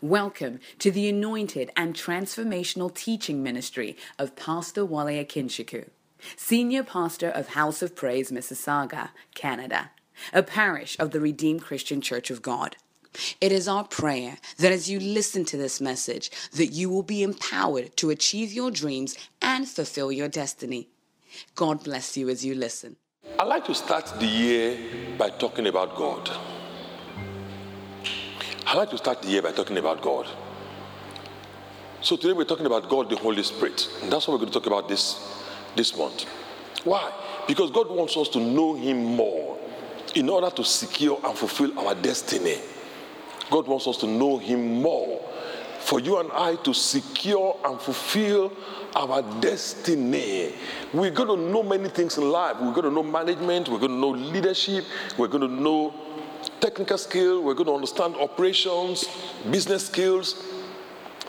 Welcome to the anointed and transformational teaching ministry of Pastor Wale Akinsiku, Senior Pastor of House of Praise, Mississauga, Canada, a parish of the Redeemed Christian Church of God. It is our prayer that as you listen to this message, that you will be empowered to achieve your dreams and fulfill your destiny. God bless you as you listen. I'd like to start the year by talking about God. I like to start the year by talking about God. So today we're talking about God, the Holy Spirit. And that's what we're going to talk about this, this month. Why? Because God wants us to know Him more in order to secure and fulfill our destiny. God wants us to know Him more for you and I to secure and fulfill our destiny. We're going to know many things in life. We're going to know management, we're going to know leadership, we're going to know technical skill, we're going to understand operations, business skills,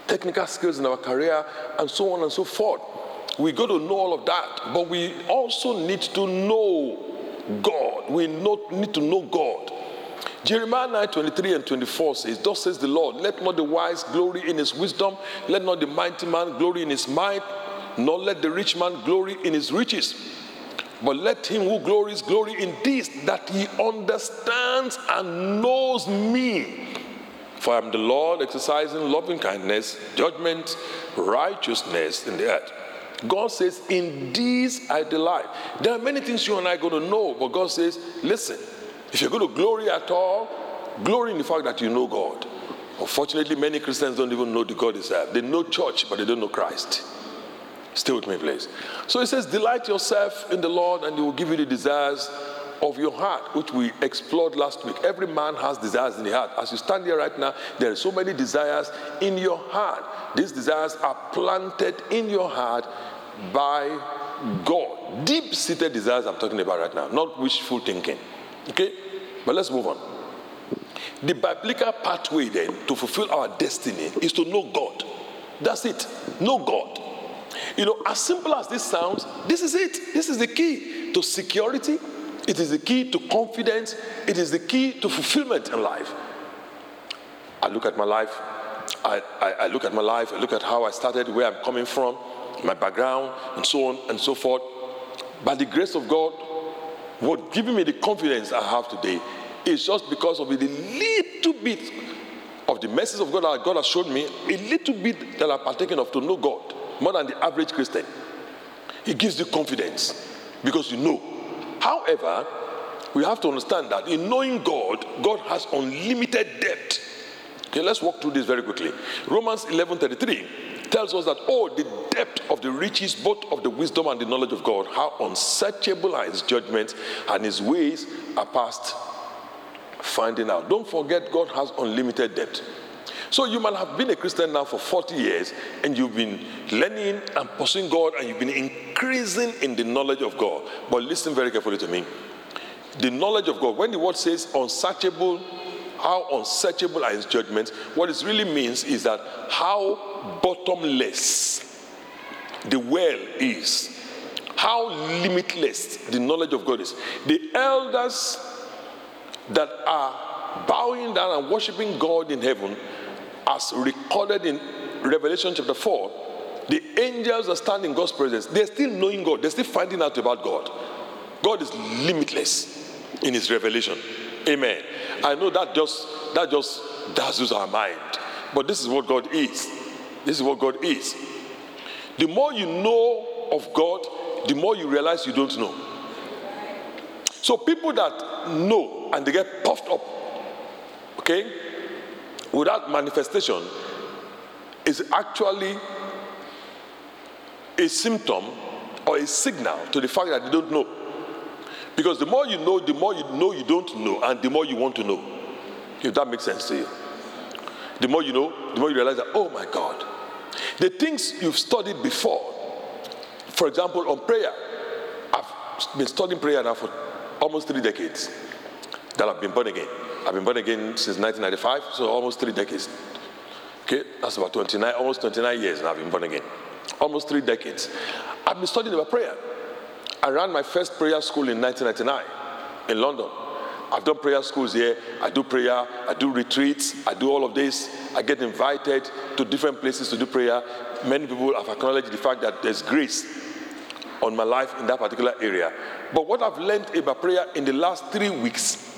technical skills in our career, and so on and so forth. We got to know all of that, but we also need to know God. We need to know God. Jeremiah 9 23 and 24 says, Thus says the Lord, let not the wise glory in his wisdom, let not the mighty man glory in his might, nor let the rich man glory in his riches. But let him who glories glory in this, that he understands and knows me. For I am the Lord exercising loving kindness, judgment, righteousness in the earth. God says, In these I delight. There are many things you and I are going to know, but God says, Listen, if you're going to glory at all, glory in the fact that you know God. Unfortunately, many Christians don't even know the God they serve. They know church, but they don't know Christ. Stay with me, please. So it says, Delight yourself in the Lord, and He will give you the desires of your heart, which we explored last week. Every man has desires in the heart. As you stand here right now, there are so many desires in your heart. These desires are planted in your heart by God. Deep seated desires, I'm talking about right now, not wishful thinking. Okay? But let's move on. The biblical pathway then to fulfill our destiny is to know God. That's it. Know God. You know, as simple as this sounds, this is it. This is the key to security. It is the key to confidence. It is the key to fulfillment in life. I look at my life. I, I, I look at my life. I look at how I started, where I'm coming from, my background, and so on and so forth. By the grace of God, what giving me the confidence I have today is just because of the little bit of the message of God that God has shown me, a little bit that I've partaken of to know God more than the average Christian. It gives you confidence because you know. However, we have to understand that in knowing God, God has unlimited depth. Okay, let's walk through this very quickly. Romans 11:33 tells us that oh, the depth of the riches, both of the wisdom and the knowledge of God, how unsearchable are His judgments and His ways are past finding out. Don't forget, God has unlimited depth. So you might have been a Christian now for 40 years and you've been learning and pursuing God and you've been increasing in the knowledge of God. But listen very carefully to me. The knowledge of God, when the word says unsearchable, how unsearchable are his judgments, what it really means is that how bottomless the well is, how limitless the knowledge of God is. The elders that are bowing down and worshiping God in heaven as recorded in Revelation chapter 4, the angels are standing in God's presence. They're still knowing God, they're still finding out about God. God is limitless in his revelation. Amen. I know that just that just dazzles our mind. But this is what God is. This is what God is. The more you know of God, the more you realize you don't know. So people that know and they get puffed up, okay, without manifestation is actually a symptom or a signal to the fact that you don't know. Because the more you know, the more you know you don't know, and the more you want to know. If that makes sense to you. The more you know, the more you realize that, oh my God. The things you've studied before, for example, on prayer, I've been studying prayer now for almost three decades that I've been born again. I've been born again since 1995, so almost three decades. Okay, that's about 29, almost 29 years now I've been born again. Almost three decades. I've been studying about prayer. I ran my first prayer school in 1999 in London. I've done prayer schools here. I do prayer. I do retreats. I do all of this. I get invited to different places to do prayer. Many people have acknowledged the fact that there's grace on my life in that particular area. But what I've learned about prayer in the last three weeks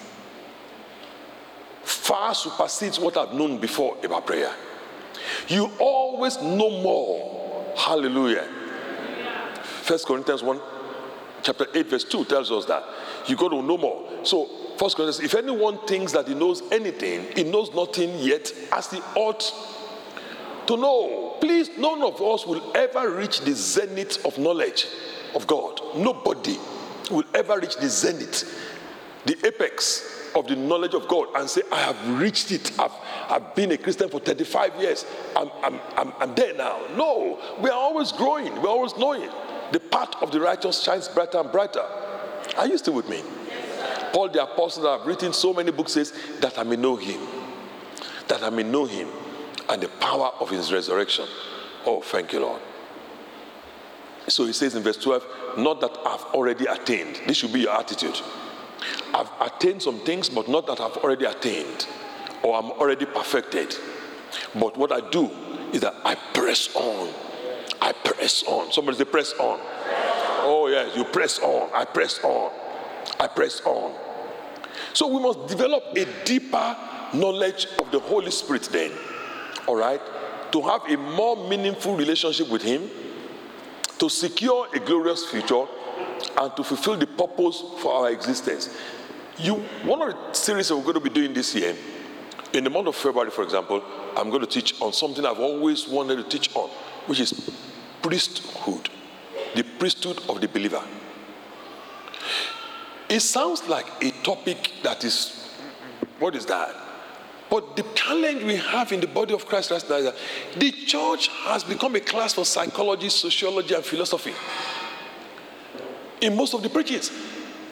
far supersedes what I've known before about prayer. You always know more. Hallelujah. First Corinthians 1, chapter 8, verse 2 tells us that you got to know more. So, First Corinthians, if anyone thinks that he knows anything, he knows nothing yet as he ought to know. Please, none of us will ever reach the zenith of knowledge of God. Nobody will ever reach the zenith, the apex of the knowledge of God and say, I have reached it. I've, I've been a Christian for 35 years. I'm, I'm, I'm, I'm there now. No, we are always growing. We're always knowing. The path of the righteous shines brighter and brighter. Are you still with me? Paul the apostle that have written so many books says that I may know him. That I may know him and the power of his resurrection. Oh, thank you, Lord. So he says in verse 12, not that I've already attained. This should be your attitude. I've attained some things, but not that I've already attained or I'm already perfected. But what I do is that I press on. I press on. Somebody say, press on. Oh, yes, you press on. I press on. I press on. So we must develop a deeper knowledge of the Holy Spirit then, all right, to have a more meaningful relationship with Him, to secure a glorious future, and to fulfill the purpose for our existence. You, one of the series that we're going to be doing this year, in the month of February, for example, I'm going to teach on something I've always wanted to teach on, which is priesthood, the priesthood of the believer. It sounds like a topic that is, what is that? But the challenge we have in the body of Christ right now is that the church has become a class for psychology, sociology, and philosophy in most of the preachings.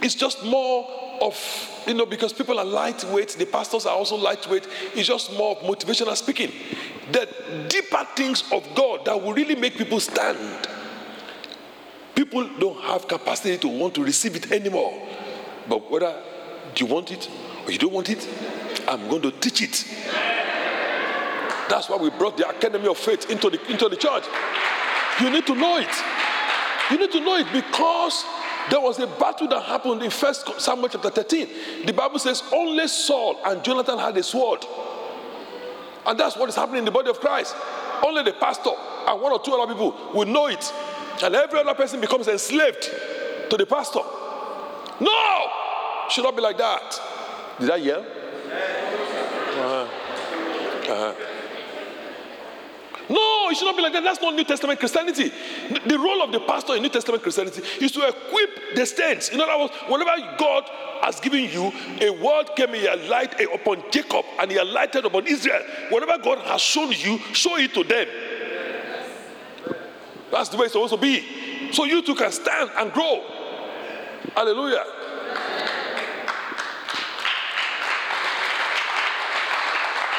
It's just more of, you know, because people are lightweight, the pastors are also lightweight, it's just more of motivational speaking. The deeper things of God that will really make people stand. People don't have capacity to want to receive it anymore. But whether you want it or you don't want it, I'm going to teach it. That's why we brought the Academy of Faith into the, into the church. You need to know it. You need to know it because there was a battle that happened in First Samuel chapter 13. The Bible says only Saul and Jonathan had a sword. And that's what is happening in the body of Christ. Only the pastor and one or two other people will know it. And every other person becomes enslaved to the pastor. No! Should not be like that. Did I yell? Uh-huh. Uh-huh. No, it should not be like that. That's not New Testament Christianity. The role of the pastor in New Testament Christianity is to equip the saints. In other words, whenever God has given you, a word came in light eh, upon Jacob and he lighted upon Israel. Whatever God has shown you, show it to them. That's the way it's supposed to be. So you too can stand and grow. Hallelujah.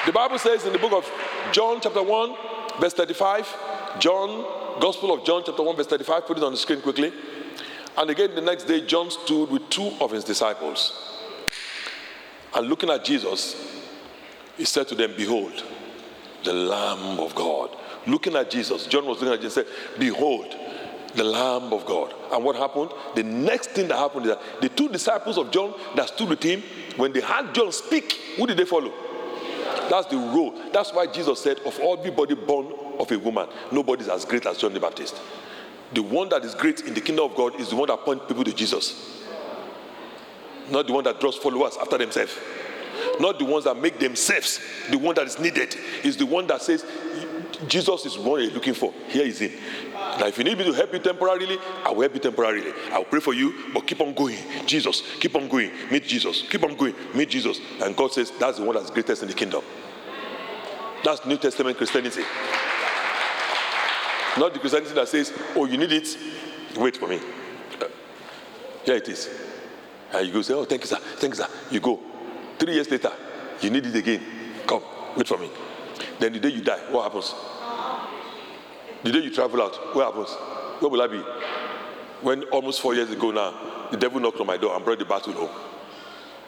The Bible says in the book of John, chapter 1, verse 35. John, Gospel of John, chapter 1, verse 35. Put it on the screen quickly. And again, the next day, John stood with two of his disciples. And looking at Jesus, he said to them, Behold, the Lamb of God. Looking at Jesus, John was looking at Jesus and said, Behold, the Lamb of God. And what happened? The next thing that happened is that the two disciples of John that stood with him, when they heard John speak, who did they follow? That's the role. That's why Jesus said, Of everybody born of a woman, nobody is as great as John the Baptist. The one that is great in the kingdom of God is the one that points people to Jesus, not the one that draws followers after themselves. Not the ones that make themselves the one that is needed, is the one that says, Jesus is what you're looking for. Here is him. Now, if you need me to help you temporarily, I will help you temporarily. I will pray for you, but keep on going. Jesus, keep on going. Meet Jesus. Keep on going. Meet Jesus. And God says that's the one that's greatest in the kingdom. That's New Testament Christianity. Not the Christianity that says, oh, you need it, wait for me. Uh, here it is. And you go say, oh, thank you, sir. Thank you, sir. You go. Three years later, you need it again. Come, wait for me. Then the day you die, what happens? The day you travel out, what happens? Where will I be? When almost four years ago now, the devil knocked on my door and brought the battle home.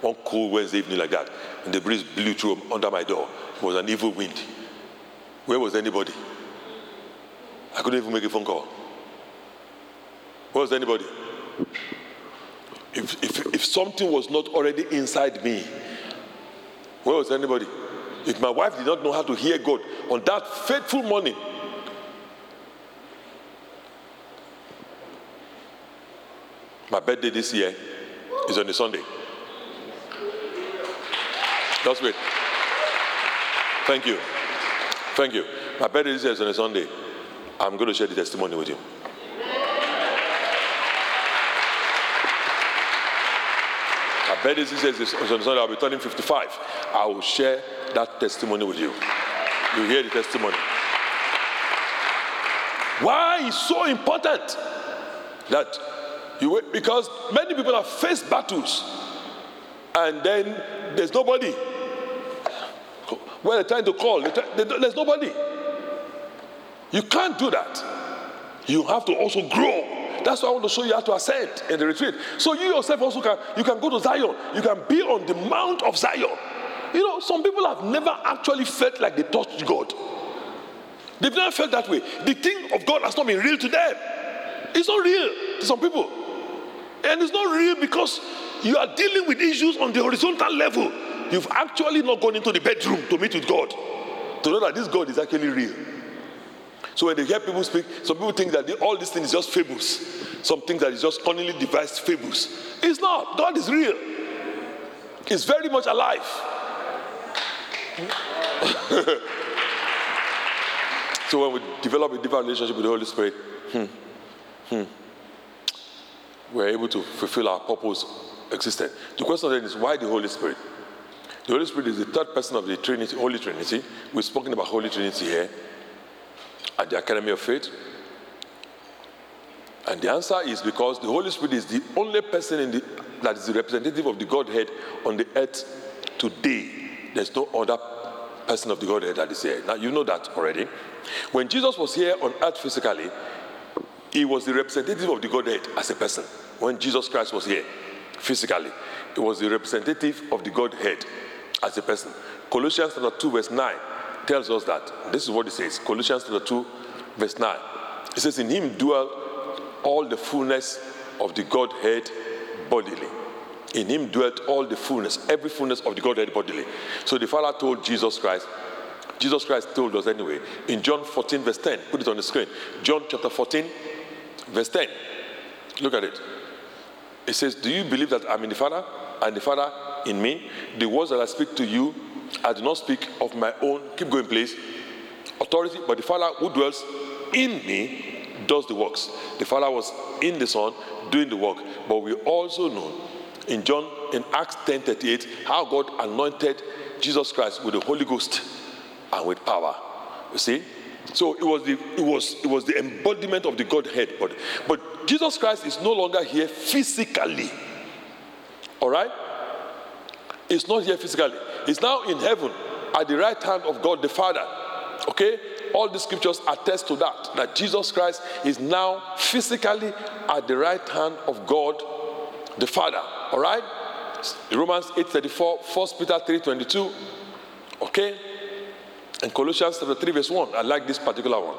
one cold Wednesday evening like that, and the breeze blew through under my door. It was an evil wind. Where was anybody? I couldn't even make a phone call. Where was anybody? If, if, if something was not already inside me, where was anybody? If my wife did not know how to hear God on that fateful morning, my birthday this year is on a Sunday. Just wait. Thank you. Thank you. My birthday this year is on a Sunday. I'm going to share the testimony with you. My birthday this year is on a Sunday. I'll be turning 55. I will share that testimony with you. You hear the testimony. Why is so important that you because many people have faced battles and then there's nobody. When they're trying to call, there's nobody. You can't do that. You have to also grow. That's why I want to show you how to ascend in the retreat. So you yourself also can you can go to Zion. You can be on the Mount of Zion. You know, some people have never actually felt like they touched God. They've never felt that way. The thing of God has not been real to them. It's not real to some people. And it's not real because you are dealing with issues on the horizontal level. You've actually not gone into the bedroom to meet with God to know that this God is actually real. So when they hear people speak, some people think that all these things is just fables. Some things that is just cunningly devised fables. It's not. God is real. He's very much alive. so when we develop a deeper relationship with the Holy Spirit, hmm, hmm, we're able to fulfill our purpose existed. The question then is why the Holy Spirit? The Holy Spirit is the third person of the Trinity, Holy Trinity. We've spoken about Holy Trinity here at the Academy of Faith. And the answer is because the Holy Spirit is the only person the, that is the representative of the Godhead on the earth today. There's no other person of the Godhead that is here. Now, you know that already. When Jesus was here on earth physically, he was the representative of the Godhead as a person. When Jesus Christ was here physically, he was the representative of the Godhead as a person. Colossians chapter 2, verse 9 tells us that. This is what it says Colossians chapter 2, verse 9. It says, In him dwell all the fullness of the Godhead bodily. In him dwelt all the fullness, every fullness of the Godhead bodily. So the Father told Jesus Christ, Jesus Christ told us anyway, in John 14, verse 10, put it on the screen. John chapter 14, verse 10. Look at it. It says, Do you believe that I'm in the Father and the Father in me? The words that I speak to you, I do not speak of my own. Keep going, please. Authority, but the Father who dwells in me does the works. The Father was in the Son doing the work. But we also know in John, in Acts 10 38, how God anointed Jesus Christ with the Holy Ghost and with power. You see? So it was the it was it was the embodiment of the Godhead. But, but Jesus Christ is no longer here physically. All right? He's not here physically. He's now in heaven at the right hand of God the Father. Okay? All the scriptures attest to that. That Jesus Christ is now physically at the right hand of God the Father. All right? Romans 8:34, 1 Peter 3:22. Okay? And Colossians chapter 3, verse 1. I like this particular one.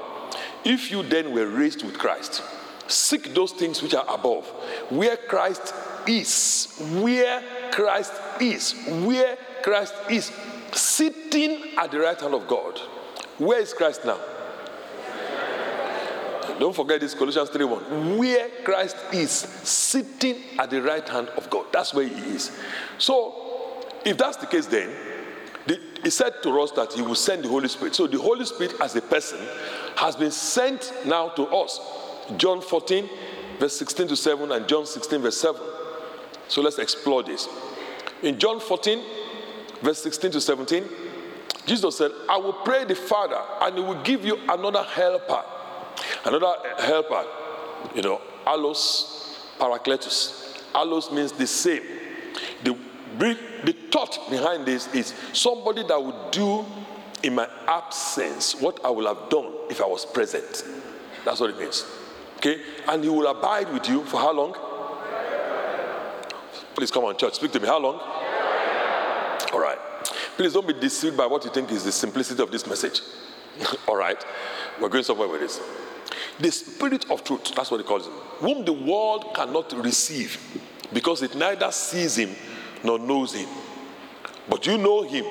If you then were raised with Christ, seek those things which are above, where Christ is, where Christ is, where Christ is, sitting at the right hand of God. Where is Christ now? Don't forget this Colossians 3 1. Where Christ is sitting at the right hand of God. That's where he is. So, if that's the case, then the, he said to us that he will send the Holy Spirit. So, the Holy Spirit as a person has been sent now to us. John 14, verse 16 to 7, and John 16, verse 7. So, let's explore this. In John 14, verse 16 to 17, Jesus said, I will pray the Father, and he will give you another helper Another eh, helper, you know, allos parakletos. Allos means the same. The, thought behind this is somebody that would do in my absence what I would have done if I was present. That's what it means. Okay? And he will abide with you for how long? Please come on, church. Speak to me. How long? All right. Please don't be deceived by what you think is the simplicity of this message. All right. We're going somewhere with this. The spirit of truth, that's what he calls him, whom the world cannot receive because it neither sees him nor knows him. But you know him.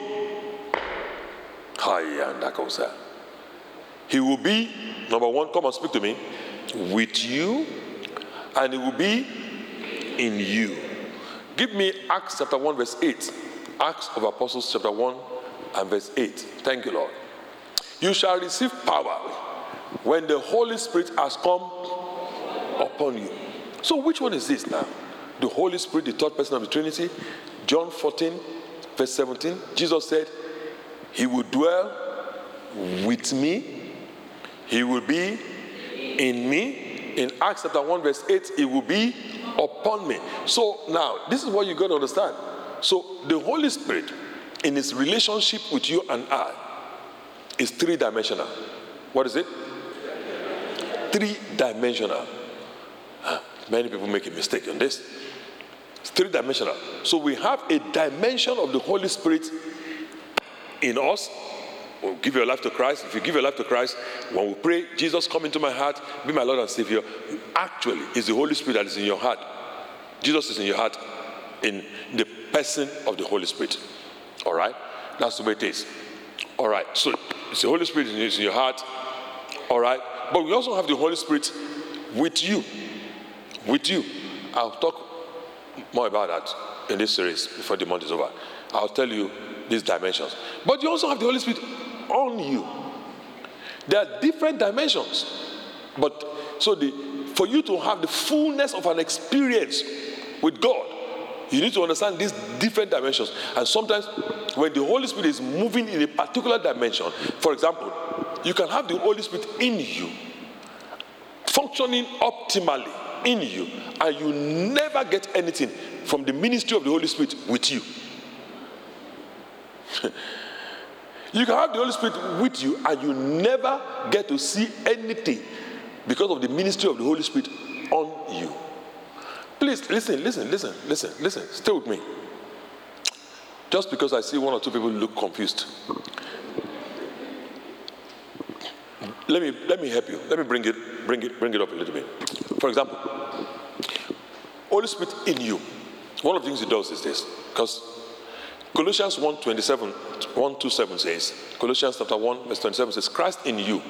He will be, number one, come and speak to me, with you, and he will be in you. Give me Acts chapter 1, verse 8. Acts of Apostles, chapter 1 and verse 8. Thank you, Lord. You shall receive power when the Holy Spirit has come upon you. So, which one is this now? The Holy Spirit, the third person of the Trinity? John 14, verse 17. Jesus said, He will dwell with me, He will be in me. In Acts chapter 1, verse 8, He will be upon me. So, now, this is what you got to understand. So, the Holy Spirit, in His relationship with you and I, is three dimensional. What is it? three dimensional. Many people make a mistake on this. It's three dimensional. So we have a dimension of the Holy Spirit in us. We'll give your life to Christ. If you give your life to Christ, when we pray, Jesus, come into my heart, be my Lord and Savior. Actually, it's the Holy Spirit that is in your heart. Jesus is in your heart in the person of the Holy Spirit. All right? That's the way it is. All right. So it's the Holy Spirit in your heart. All right. But we also have the Holy Spirit with you. With you. I'll talk more about that in this series before the month is over. I'll tell you these dimensions. But you also have the Holy Spirit on you. There are different dimensions. But so the for you to have the fullness of an experience with God, you need to understand these different dimensions. And sometimes when the Holy Spirit is moving in a particular dimension, for example, you can have the Holy Spirit in you, functioning optimally in you, and you never get anything from the ministry of the Holy Spirit with you. you can have the Holy Spirit with you, and you never get to see anything because of the ministry of the Holy Spirit on you. Please listen, listen, listen, listen, listen. Stay with me. Just because I see one or two people look confused. Let me let me help you. Let me bring it bring it bring it up a little bit. For example, Holy Spirit in you. One of the things he does is this, because Colossians 1 27, 1 2 7 says, Colossians chapter 1, verse 27 says, Christ in you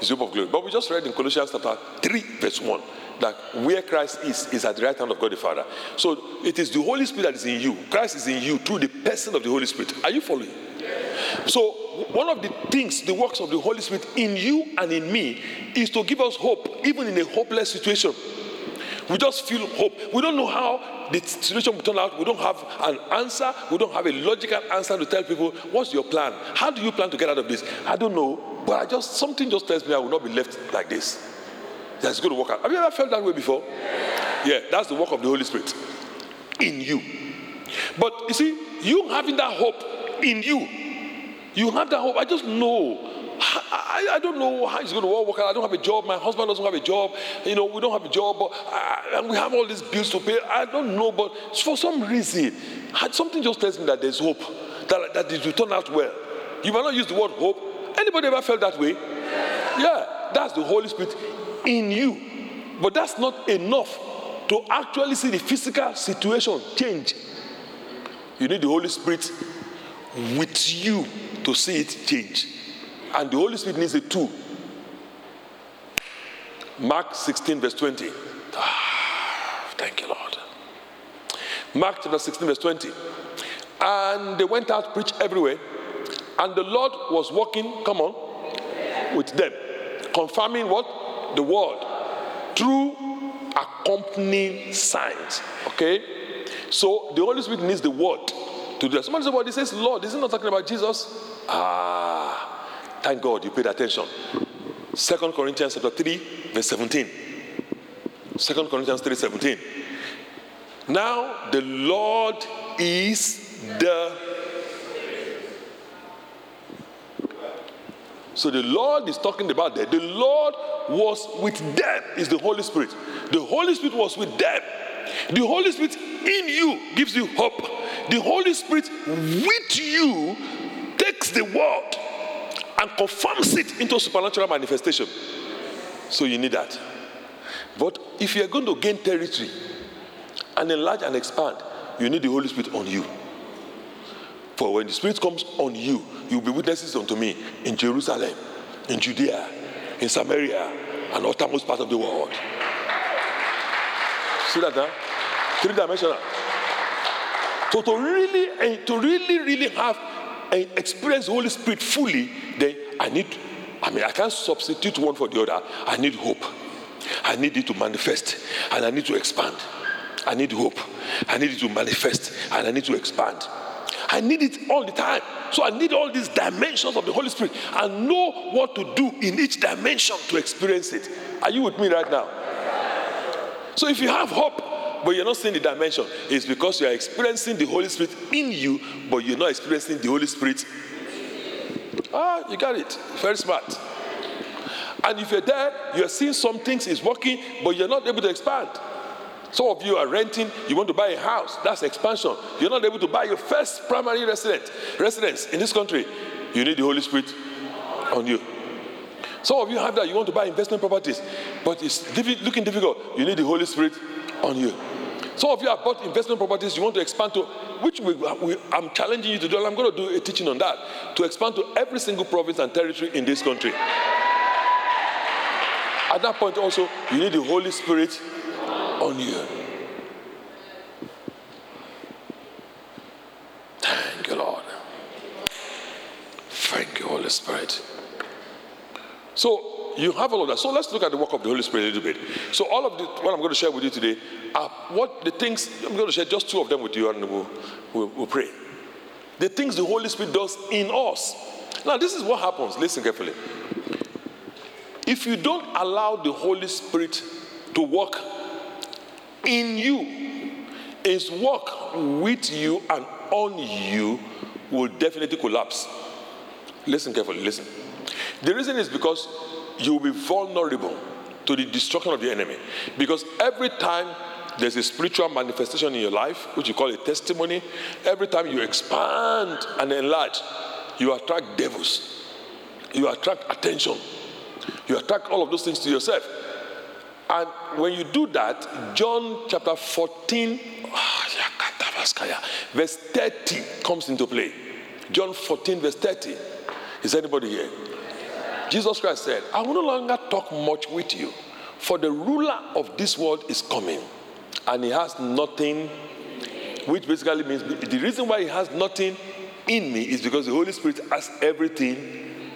is hope of glory. But we just read in Colossians chapter 3, verse 1, that where Christ is, is at the right hand of God the Father. So it is the Holy Spirit that is in you. Christ is in you through the person of the Holy Spirit. Are you following? So one of the things, the works of the Holy Spirit in you and in me is to give us hope, even in a hopeless situation. We just feel hope. We don't know how the situation will turn out. We don't have an answer. We don't have a logical answer to tell people, what's your plan? How do you plan to get out of this? I don't know, but I just something just tells me I will not be left like this. That's going to work out. Have you ever felt that way before? Yeah, that's the work of the Holy Spirit in you. But you see, you having that hope in you you have that hope. I just know. I, I don't know how it's going to work out. I don't have a job. My husband doesn't have a job. You know, we don't have a job. I, and we have all these bills to pay. I don't know. But for some reason, something just tells me that there's hope. That, that it will turn out well. You might not use the word hope. Anybody ever felt that way? Yeah. That's the Holy Spirit in you. But that's not enough to actually see the physical situation change. You need the Holy Spirit with you to see it change. And the Holy Spirit needs a tool. Mark 16, verse 20. Ah, thank you, Lord. Mark chapter 16, verse 20. And they went out, preach everywhere. And the Lord was walking, come on, with them, confirming what? The word. Through accompanying signs. Okay? So the Holy Spirit needs the word to do that. Somebody says Lord. This is not talking about Jesus. Ah, thank God you paid attention. Second Corinthians chapter 3, verse 17. Second Corinthians 3, 17. Now the Lord is the So the Lord is talking about that. The Lord was with them, is the Holy Spirit. The Holy Spirit was with them. The Holy Spirit in you gives you hope. The Holy Spirit with you takes the word and confirms it into supernatural manifestation. So you need that. But if you are going to gain territory and enlarge and expand, you need the Holy Spirit on you. For when the Spirit comes on you, you will be witnesses unto me in Jerusalem, in Judea, in Samaria, and uttermost part of the world. See that now? Three dimensional. So to really, eh, to really, really have and experience the Holy Spirit fully, then I need, I mean, I can't substitute one for the other. I need hope. I need it to manifest and I need to expand. I need hope. I need it to manifest and I need to expand. I need it all the time. So I need all these dimensions of the Holy Spirit and know what to do in each dimension to experience it. Are you with me right now? So if you have hope, but you're not seeing the dimension, it's because you are experiencing the Holy Spirit in you, but you're not experiencing the Holy Spirit. Ah, you got it. Very smart. And if you're there, you're seeing some things is working, but you're not able to expand. Some of you are renting, you want to buy a house. That's expansion. You're not able to buy your first primary residence. residence in this country. You need the Holy Spirit on you. Some of you have that, you want to buy investment properties, but it's looking difficult. You need the Holy Spirit on you. Some of you have bought investment properties, you want to expand to, which we, we, I'm challenging you to do, and I'm going to do a teaching on that, to expand to every single province and territory in this country. At that point, also, you need the Holy Spirit on you. Thank you, Lord. Thank you, Holy Spirit. So you have all of that. So let's look at the work of the Holy Spirit a little bit. So all of the, what I'm going to share with you today are what the things I'm going to share just two of them with you, and we'll, we'll, we'll pray. The things the Holy Spirit does in us. Now, this is what happens. Listen carefully. If you don't allow the Holy Spirit to work in you, His work with you and on you will definitely collapse. Listen carefully, listen. The reason is because you will be vulnerable to the destruction of the enemy. Because every time there's a spiritual manifestation in your life, which you call a testimony, every time you expand and enlarge, you attract devils, you attract attention, you attract all of those things to yourself. And when you do that, John chapter 14, verse 30 comes into play. John 14, verse 30. Is anybody here? Jesus Christ said, I will no longer talk much with you, for the ruler of this world is coming, and he has nothing, which basically means the reason why he has nothing in me is because the Holy Spirit has everything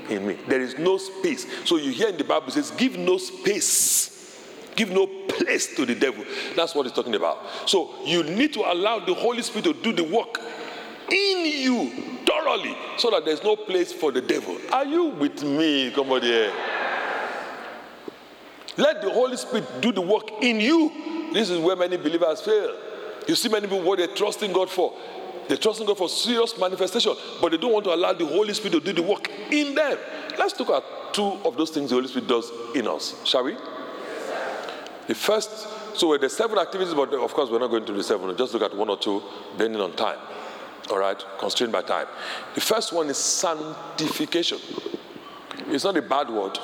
in me. There is no space. So you hear in the Bible says, give no space. Give no place to the devil. That's what he's talking about. So you need to allow the Holy Spirit to do the work in you thoroughly so that there's no place for the devil. Are you with me? Come on here. Let the Holy Spirit do the work in you. This is where many believers fail. You see many people what they're trusting God for. They're trusting God for serious manifestation, but they don't want to allow the Holy Spirit to do the work in them. Let's look at two of those things the Holy Spirit does in us, shall we? The first, so there's seven activities, but of course we're not going to do seven. We'll just look at one or two, depending on time. All right, constrained by time. The first one is sanctification. It's not a bad word,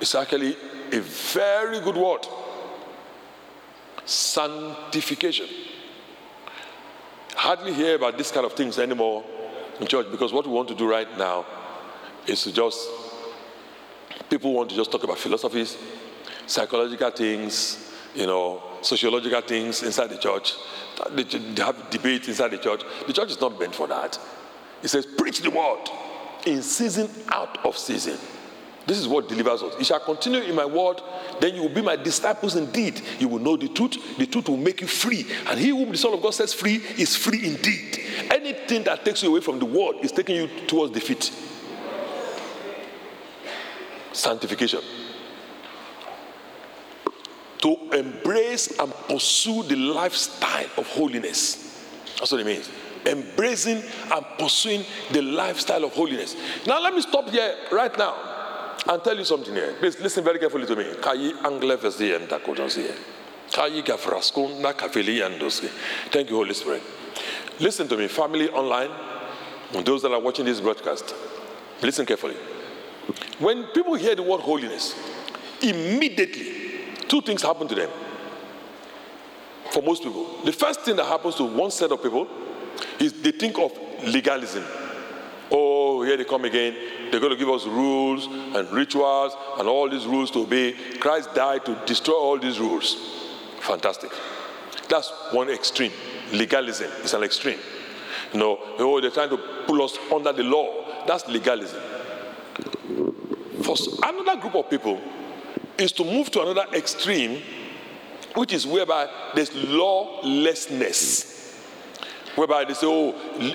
it's actually a very good word. Sanctification. Hardly hear about this kind of things anymore in church because what we want to do right now is to just, people want to just talk about philosophies, psychological things, you know, sociological things inside the church. They have debates inside the church. The church is not meant for that. It says, preach the word in season, out of season. This is what delivers us. You shall continue in my word, then you will be my disciples indeed. You will know the truth. The truth will make you free. And he whom the Son of God sets free is free indeed. Anything that takes you away from the word is taking you towards defeat. Sanctification to embrace and pursue the lifestyle of holiness. That's what it means. Embracing and pursuing the lifestyle of holiness. Now, let me stop here right now and tell you something here. Please listen very carefully to me. Thank you, Holy Spirit. Listen to me, family online, and those that are watching this broadcast. Listen carefully. When people hear the word holiness, immediately two things happen to them. For most people, the first thing that happens to one set of people is they think of legalism. Oh, here they come again. They're going to give us rules and rituals and all these rules to obey. Christ died to destroy all these rules. Fantastic. That's one extreme. Legalism is an extreme. You know, oh, they're trying to pull us under the law. That's legalism. For another group of people is to move to another extreme, which is whereby there's lawlessness whereby they say, oh,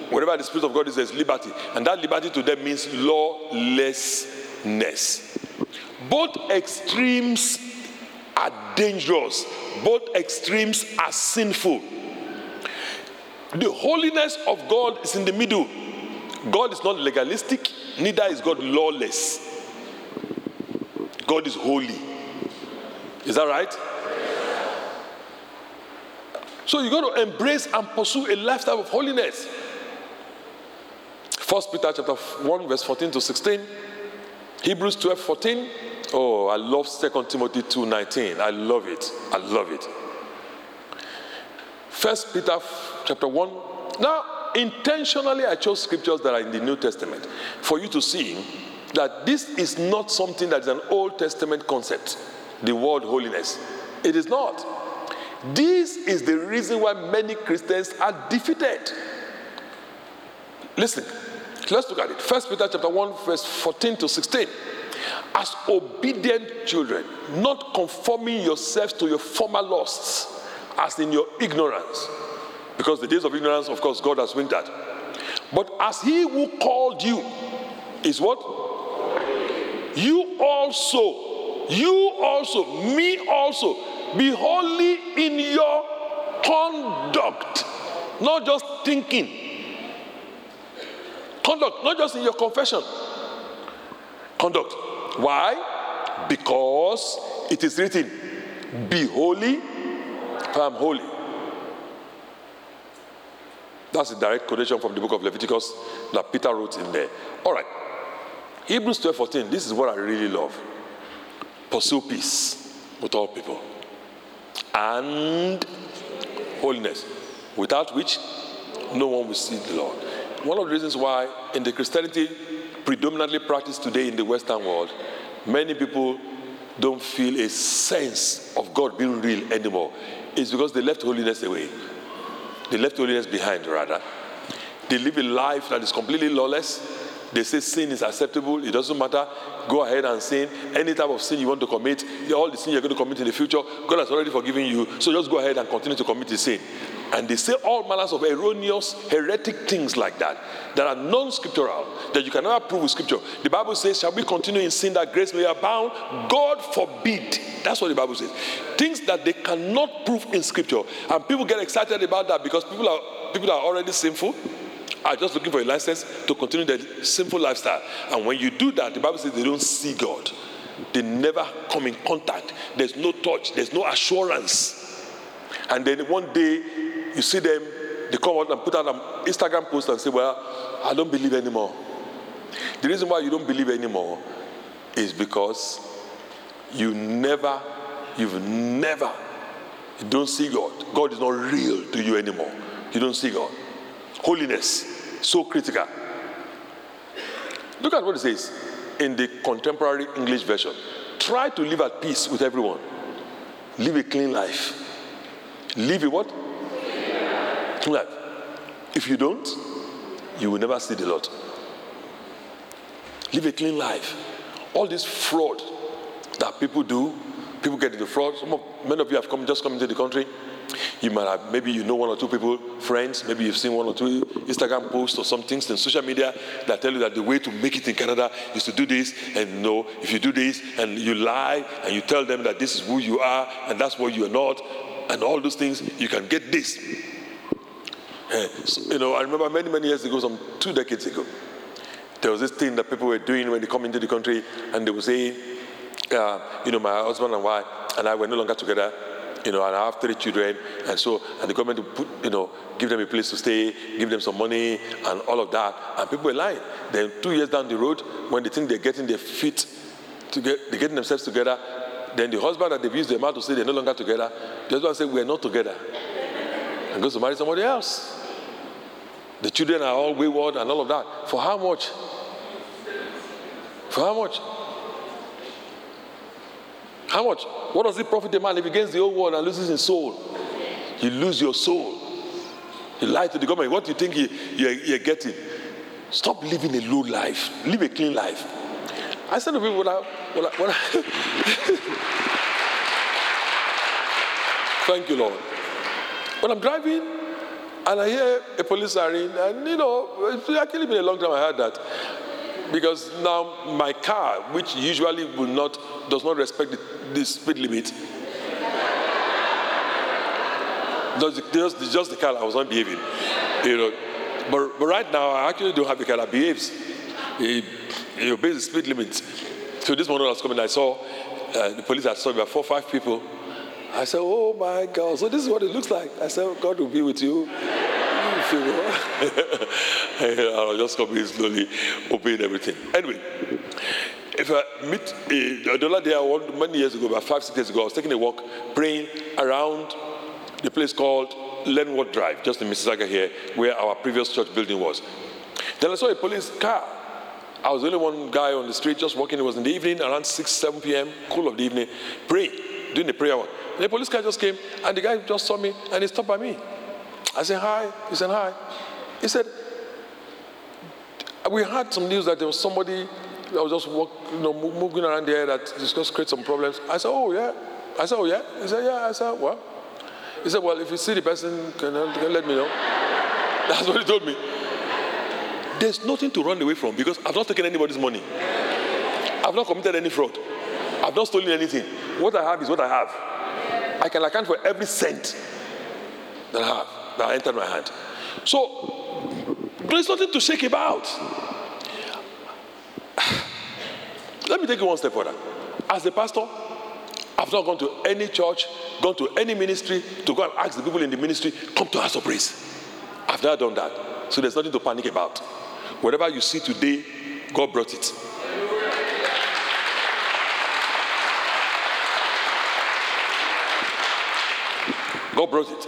whatever the Spirit of God is, there's liberty. And that liberty to them means lawlessness. Both extremes are dangerous, both extremes are sinful. The holiness of God is in the middle. God is not legalistic, neither is God lawless. God is holy. Is that right? So you got to embrace and pursue a lifestyle of holiness. First Peter chapter 1, verse 14 to 16. Hebrews 12, 14. Oh, I love 2 Timothy 2, 19. I love it. I love it. First Peter chapter 1. Now, intentionally I chose scriptures that are in the New Testament for you to see that this is not something that is an Old Testament concept, the word holiness. It is not. This is the reason why many Christians are defeated. Listen, let's look at it. First Peter chapter 1, verse 14 to 16. As obedient children, not conforming yourselves to your former lusts, as in your ignorance. Because the days of ignorance, of course, God has winked at. But as he who called you is what? You also, you also, me also be holy in your conduct, not just thinking. Conduct, not just in your confession. Conduct. Why? Because it is written, Be holy, I am holy. That's a direct quotation from the book of Leviticus that Peter wrote in there. All right. Hebrews 12 14. This is what I really love. Pursue peace with all people and holiness, without which no one will see the Lord. One of the reasons why in the Christianity predominantly practiced today in the Western world, many people don't feel a sense of God being real anymore is because they left holiness away. They left holiness behind, rather. They live a life that is completely lawless they say sin is acceptable, it doesn't matter. Go ahead and sin. Any type of sin you want to commit, all the sin you're going to commit in the future, God has already forgiven you. So just go ahead and continue to commit the sin. And they say all manners of erroneous, heretic things like that, that are non scriptural, that you can never prove with scripture. The Bible says, Shall we continue in sin that grace may abound? God forbid. That's what the Bible says. Things that they cannot prove in scripture. And people get excited about that because people are, people are already sinful are just looking for a license to continue their sinful lifestyle. And when you do that, the Bible says they don't see God. They never come in contact. There's no touch, there's no assurance. And then one day you see them, they come out and put out an Instagram post and say, Well, I don't believe anymore. The reason why you don't believe anymore is because you never, you've never, you don't see God. God is not real to you anymore. You don't see God. Holiness so critical. Look at what it says in the contemporary English version. Try to live at peace with everyone. Live a clean life. Live a what? Clean life. If you don't, you will never see the Lord. Live a clean life. All this fraud that people do, people get into fraud. Some of, many of you have come just come into the country you might have, maybe you know one or two people, friends, maybe you've seen one or two Instagram posts or some things in social media that tell you that the way to make it in Canada is to do this. And no, if you do this and you lie and you tell them that this is who you are and that's what you are not, and all those things, you can get this. Uh, so, you know, I remember many, many years ago, some two decades ago, there was this thing that people were doing when they come into the country and they would say, uh, you know, my husband and wife and I were no longer together you know, and I have three children, and so, and the government will put, you know, give them a place to stay, give them some money, and all of that, and people are lying. Then two years down the road, when they think they're getting their feet, to they're getting themselves together, then the husband that they've used their mouth to say they're no longer together, the husband say we're not together, and goes to marry somebody else. The children are all wayward and all of that. For how much? For how much? How much? What does it profit a man if he gains the whole world and loses his soul? You lose your soul. You lie to the government. What do you think you, you're, you're getting? Stop living a low life. Live a clean life. I said to people when I, when I, when I Thank you, Lord. When I'm driving and I hear a police siren, and you know, it's actually been a long time I heard that. Because now my car, which usually will not, does not respect the, the speed limit, just, just, the car I was not behaving. You know. But, but right now, I actually don't have a car that behaves. It, it obeys the speed limit. So this morning I was coming, I saw uh, the police had saw about four, five people. I said, "Oh my God!" So this is what it looks like. I said, "God will be with you." I was just coming slowly, obeying everything. Anyway, if I meet uh, the other day, I went, many years ago, about five, six years ago, I was taking a walk, praying around the place called Lenwood Drive, just in Mississauga here, where our previous church building was. Then I saw a police car. I was the only one guy on the street just walking. It was in the evening, around 6, 7 p.m., cool of the evening, praying, doing the prayer walk. And the police car just came, and the guy just saw me, and he stopped by me. I said, hi. He said, hi. He said, we had some news that there was somebody that was just walk, you know, moving around there that just create some problems. I said, oh, yeah. I said, oh, yeah. He said, yeah. I said, well. He said, well, if you see the person, can uh, can let me know? That's what he told me. There's nothing to run away from because I've not taken anybody's money. I've not committed any fraud. I've not stolen anything. What I have is what I have. I can account for every cent that I have, that entered my hand. So, there's nothing to shake about. Let me take you one step further. As a pastor, I've not gone to any church, gone to any ministry to go and ask the people in the ministry, come to House of Praise. I've never done that. So there's nothing to panic about. Whatever you see today, God brought it. God brought it.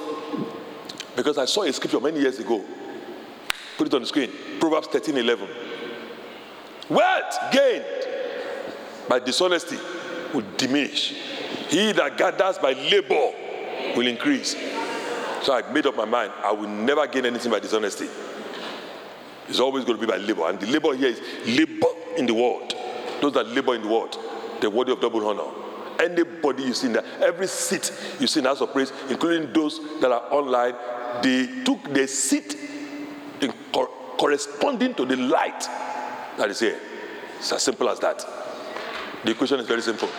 Because I saw a scripture many years ago. Put it on the screen. Proverbs 13 11. Wealth gained by dishonesty will diminish. He that gathers by labor will increase. So I made up my mind I will never gain anything by dishonesty. It's always going to be by labor. And the labor here is labor in the world. Those that labor in the world, they're worthy of double honor. Anybody you see in there, every seat you see in House of Praise, including those that are online, they took their seat in cor- corresponding to the light that is here. It's as simple as that. The equation is very simple.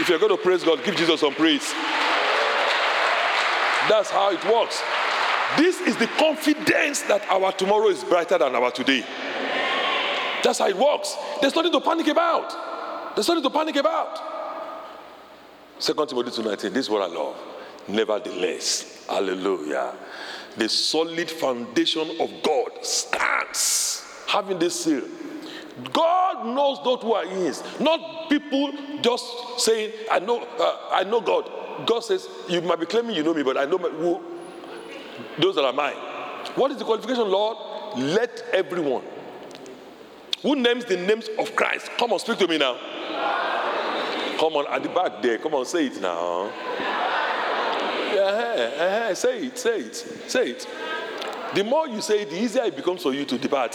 If you're going to praise God, give Jesus some praise. That's how it works. This is the confidence that our tomorrow is brighter than our today. That's how it works. There's nothing to panic about. There's nothing to panic about. Second Timothy 2:19. This is what I love. Nevertheless, hallelujah. The solid foundation of God stands, having this seal. God knows not who are his, not people just saying, "I know, uh, I know God." God says, "You might be claiming you know me, but I know my, who, those that are mine." What is the qualification, Lord? Let everyone who names the names of Christ come on, speak to me now. Come on, at the back there. Come on, say it now. Yeah, uh, say it, say it, say it. The more you say it, the easier it becomes for you to depart.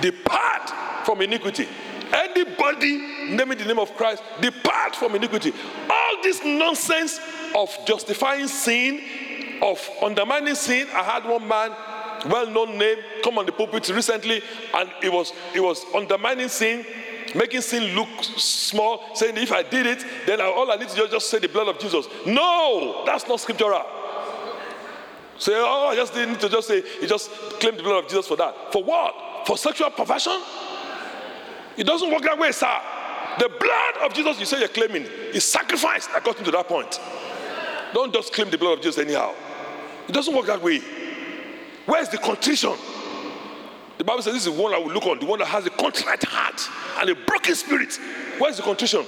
Depart from iniquity. Anybody naming the name of Christ, depart from iniquity. All this nonsense of justifying sin, of undermining sin. I had one man, well-known name, come on the pulpit recently, and it was it was undermining sin, making sin look small, saying if I did it, then all I need to do is just say the blood of Jesus. No, that's not scriptural. Say, oh, I just didn't need to just say, you just claim the blood of Jesus for that. For what? For sexual perversion? It doesn't work that way, sir. The blood of Jesus you say you're claiming is sacrificed according to that point. Don't just claim the blood of Jesus anyhow. It doesn't work that way. Where's the contrition? The Bible says this is the one I will look on, the one that has a contrite heart and a broken spirit. Where's the contrition?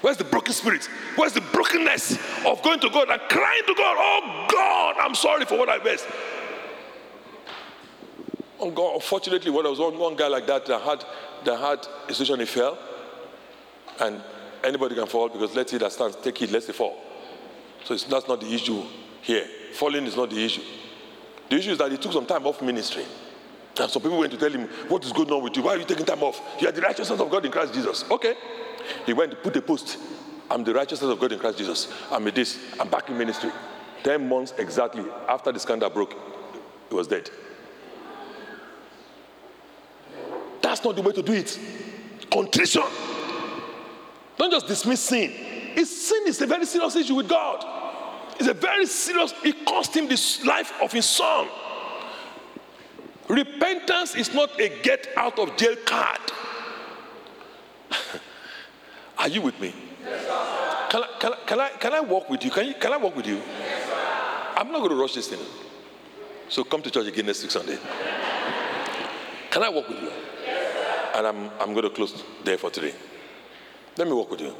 Where's the broken spirit? Where's the brokenness of going to God and crying to God, Oh God, I'm sorry for what I missed. Oh unfortunately, when there was one, one guy like that that had, that had a situation, he fell. And anybody can fall because let's see that stands, take it, let's say fall. So that's not the issue here. Falling is not the issue. The issue is that he took some time off ministry. And some people went to tell him, What is going on with you? Why are you taking time off? You are the righteousness of God in Christ Jesus. Okay. He went to put a post. I'm the righteousness of God in Christ Jesus. I'm this. I'm back in ministry. Ten months exactly after the scandal broke, he was dead. That's not the way to do it. Contrition. Don't just dismiss sin. It's, sin is a very serious issue with God. It's a very serious, it cost him the life of his son. Repentance is not a get out of jail card. Are you with me? Yes, can, I, can, I, can, I, can I walk with you? Can, you, can I walk with you? Yes, I'm not going to rush this thing. So come to church again next week Sunday. Can I walk with you? Yes, and I'm, I'm going to close there for today. Let me walk with you.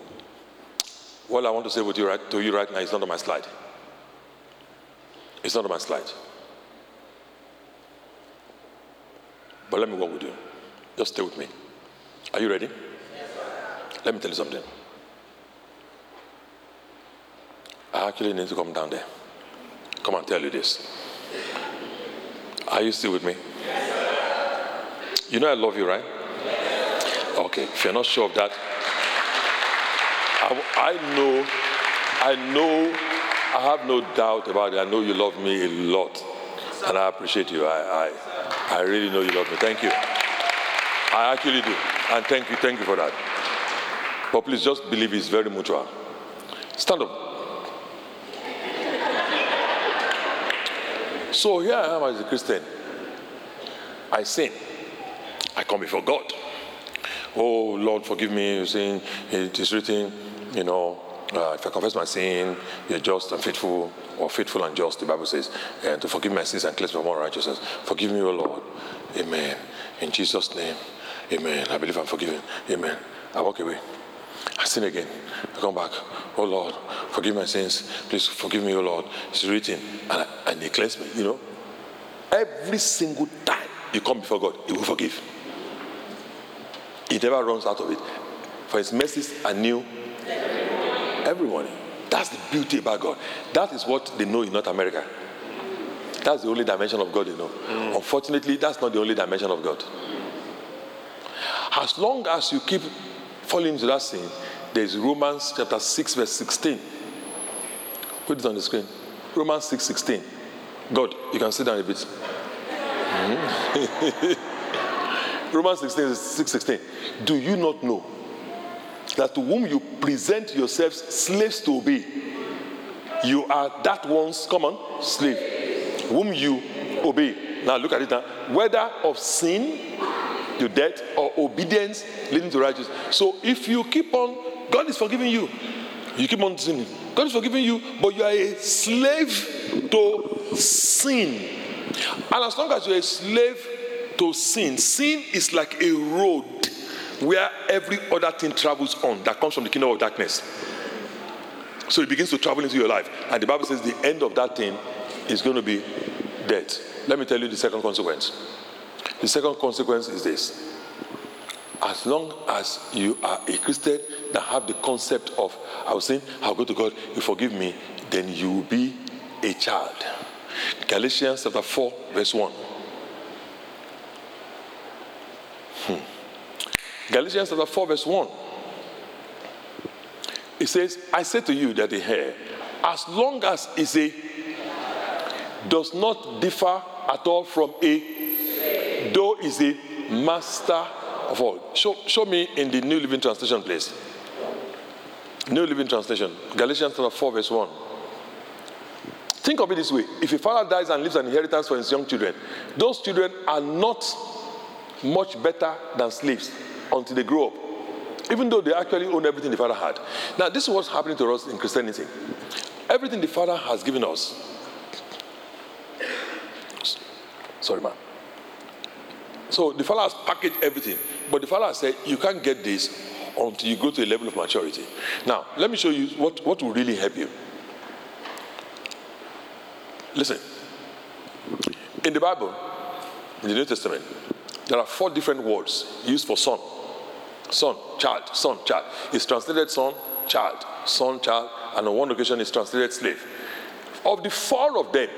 What I want to say with you right, to you right now is not on my slide. It's not on my slide. But let me walk with you. Just stay with me. Are you ready? Let me tell you something. I actually need to come down there. Come and tell you this. Are you still with me? Yes, you know I love you, right? Yes. Okay, if you're not sure of that, I, I know, I know, I have no doubt about it. I know you love me a lot, and I appreciate you. I, I, I really know you love me. Thank you. I actually do, and thank you, thank you for that. But please just believe it's very mutual. Stand up. so here I am as a Christian. I sin. I come before God. Oh Lord, forgive me. You sin. It is written, you know, uh, if I confess my sin, you're just and faithful, or faithful and just, the Bible says, and to forgive my sins and cleanse me from all righteousness. Forgive me, O Lord. Amen. In Jesus' name, amen. I believe I'm forgiven. Amen. I walk away. I sin again. I come back. Oh Lord, forgive my sins. Please forgive me, oh Lord. It's written. And, and he cleansed me, you know. Every single time you come before God, he will forgive. He never runs out of it. For his mercies are new every morning. That's the beauty about God. That is what they know in North America. That's the only dimension of God, you know. Mm. Unfortunately, that's not the only dimension of God. As long as you keep falling into that sin, there's Romans chapter 6, verse 16. Put it on the screen. Romans 6, 16. God, you can sit down a bit. Mm-hmm. Romans 16, 6, 16. Do you not know that to whom you present yourselves slaves to obey, you are that one's, come on, slave, whom you obey. Now look at it now. Whether of sin to death or obedience leading to righteousness. So if you keep on, God is forgiving you. You keep on sinning. God is forgiving you, but you are a slave to sin. And as long as you're a slave to sin, sin is like a road where every other thing travels on that comes from the kingdom of darkness. So it begins to travel into your life. And the Bible says the end of that thing is going to be death. Let me tell you the second consequence. The second consequence is this. As long as you are a Christian that have the concept of, I was saying, I'll go to God, you forgive me, then you will be a child. Galatians chapter 4, verse 1. Hmm. Galatians chapter 4, verse 1. It says, I say to you that the heir, as long as it's a does not differ at all from a though is the master of all. Show, show me in the New Living Translation, please. New Living Translation, Galatians chapter 4, verse 1. Think of it this way if a father dies and leaves an inheritance for his young children, those children are not much better than slaves until they grow up. even though they actually own everything the Father had. Now, this is what's happening to us in Christianity. Everything the Father has given us. Sorry, man. So the Father has packaged everything, but the Father has said, You can't get this until you go to a level of maturity. Now, let me show you what, what will really help you. Listen, in the Bible, in the New Testament, there are four different words used for son. Son, child, son, child. It's translated son, child, son, child, and on one occasion it's translated slave. Of the four of them,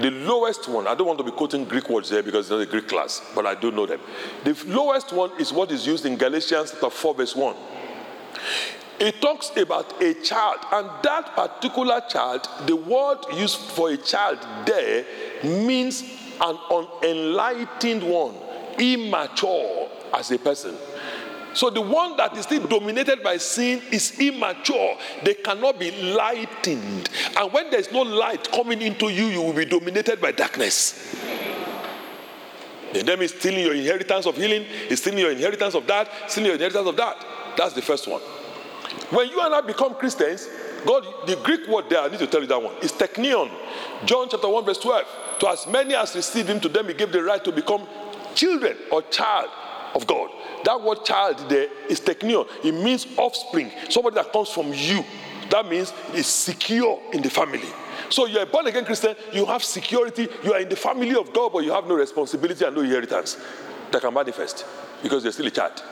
the lowest one, I don't want to be quoting Greek words here because it's not a Greek class, but I do know them. The lowest one is what is used in Galatians chapter 4, verse 1. It talks about a child, and that particular child, the word used for a child there means an unenlightened one, immature as a person. So the one that is still dominated by sin is immature. They cannot be lightened. And when there's no light coming into you, you will be dominated by darkness. The enemy is stealing your inheritance of healing, is stealing your inheritance of that, stealing your inheritance of that. That's the first one. When you and I become Christians, God, the Greek word there, I need to tell you that one, is teknion. John chapter 1, verse 12. To as many as received him, to them he gave the right to become children or child of God. That word child there is teknion. It means offspring, somebody that comes from you. That means is secure in the family. So you're born again Christian, you have security, you are in the family of God, but you have no responsibility and no inheritance that can manifest because you're still a child.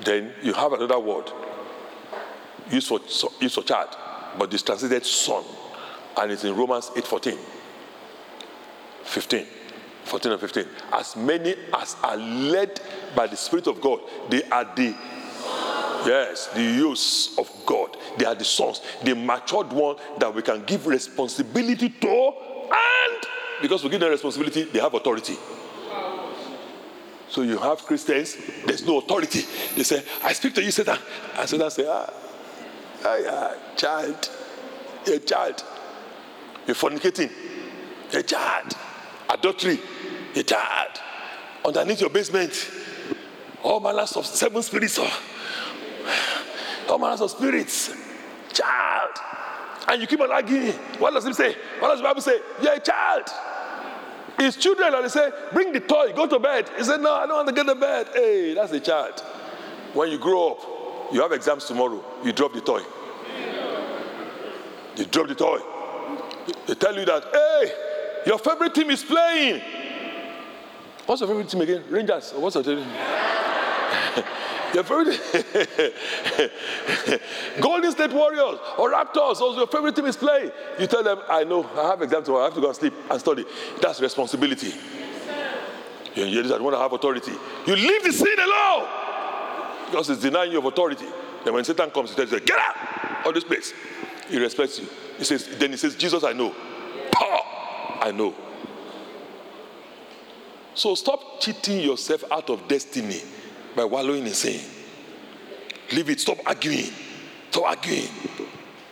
Then you have another word used for, used for child, but it's translated son, and it's in Romans 8 14. 15. 14 and 15. As many as are led by the Spirit of God, they are the Yes, the huios of God. They are the sons, the matured one that we can give responsibility to, and because we give them responsibility, they have authority. So you have Christians, there's no authority. They say, I speak to you, Satan. And Satan say, ah, ah yeah, child, a child. You're fornicating. A child. Adultery. A child. Underneath your basement, all manners of seven spirits. All manners of spirits. Child. And you keep on arguing. What does it say? What does the Bible say? You're a child. His children and they say, bring the toy, go to bed. He said, no, I don't want to get to bed. Hey, that's a child. When you grow up, you have exams tomorrow, you drop the toy. You drop the toy. They tell you that, hey, your favorite team is playing. What's your favorite team again? Rangers. What's your favorite? your favorite Golden State Warriors or Raptors, or your favorite team is playing. You tell them, I know, I have exam tomorrow, I have to go and sleep and study. That's responsibility. You this, I want to have authority. You leave the sin alone because it's denying you of authority. Then when Satan comes, he tells you, get out of this place. He respects you. He says, then he says, Jesus, I know. I know. So stop cheating yourself out of destiny by wallowing in sin. Leave it. Stop arguing. Stop arguing.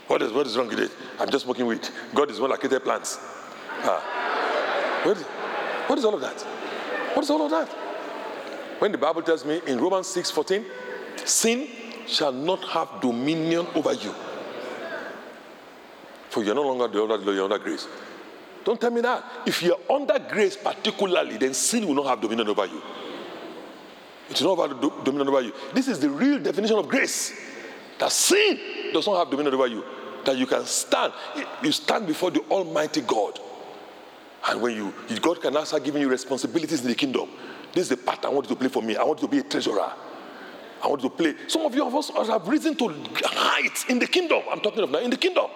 What is, what is wrong with it? I'm just smoking weed. God is one located plants. Ah. What, what is all of that? What is all of that? When the Bible tells me in Romans 6 14, sin shall not have dominion over you. For you're no longer the under, you're under grace. Don't tell me that. If you're under grace, particularly, then sin will not have dominion over you. It will not have dominion over you. This is the real definition of grace. That sin does not have dominion over you. That you can stand. You stand before the Almighty God. And when you, God can now start giving you responsibilities in the kingdom. This is the part I want you to play for me. I want you to be a treasurer. I want you to play. Some of you of us have risen to heights in the kingdom. I'm talking of now in the kingdom.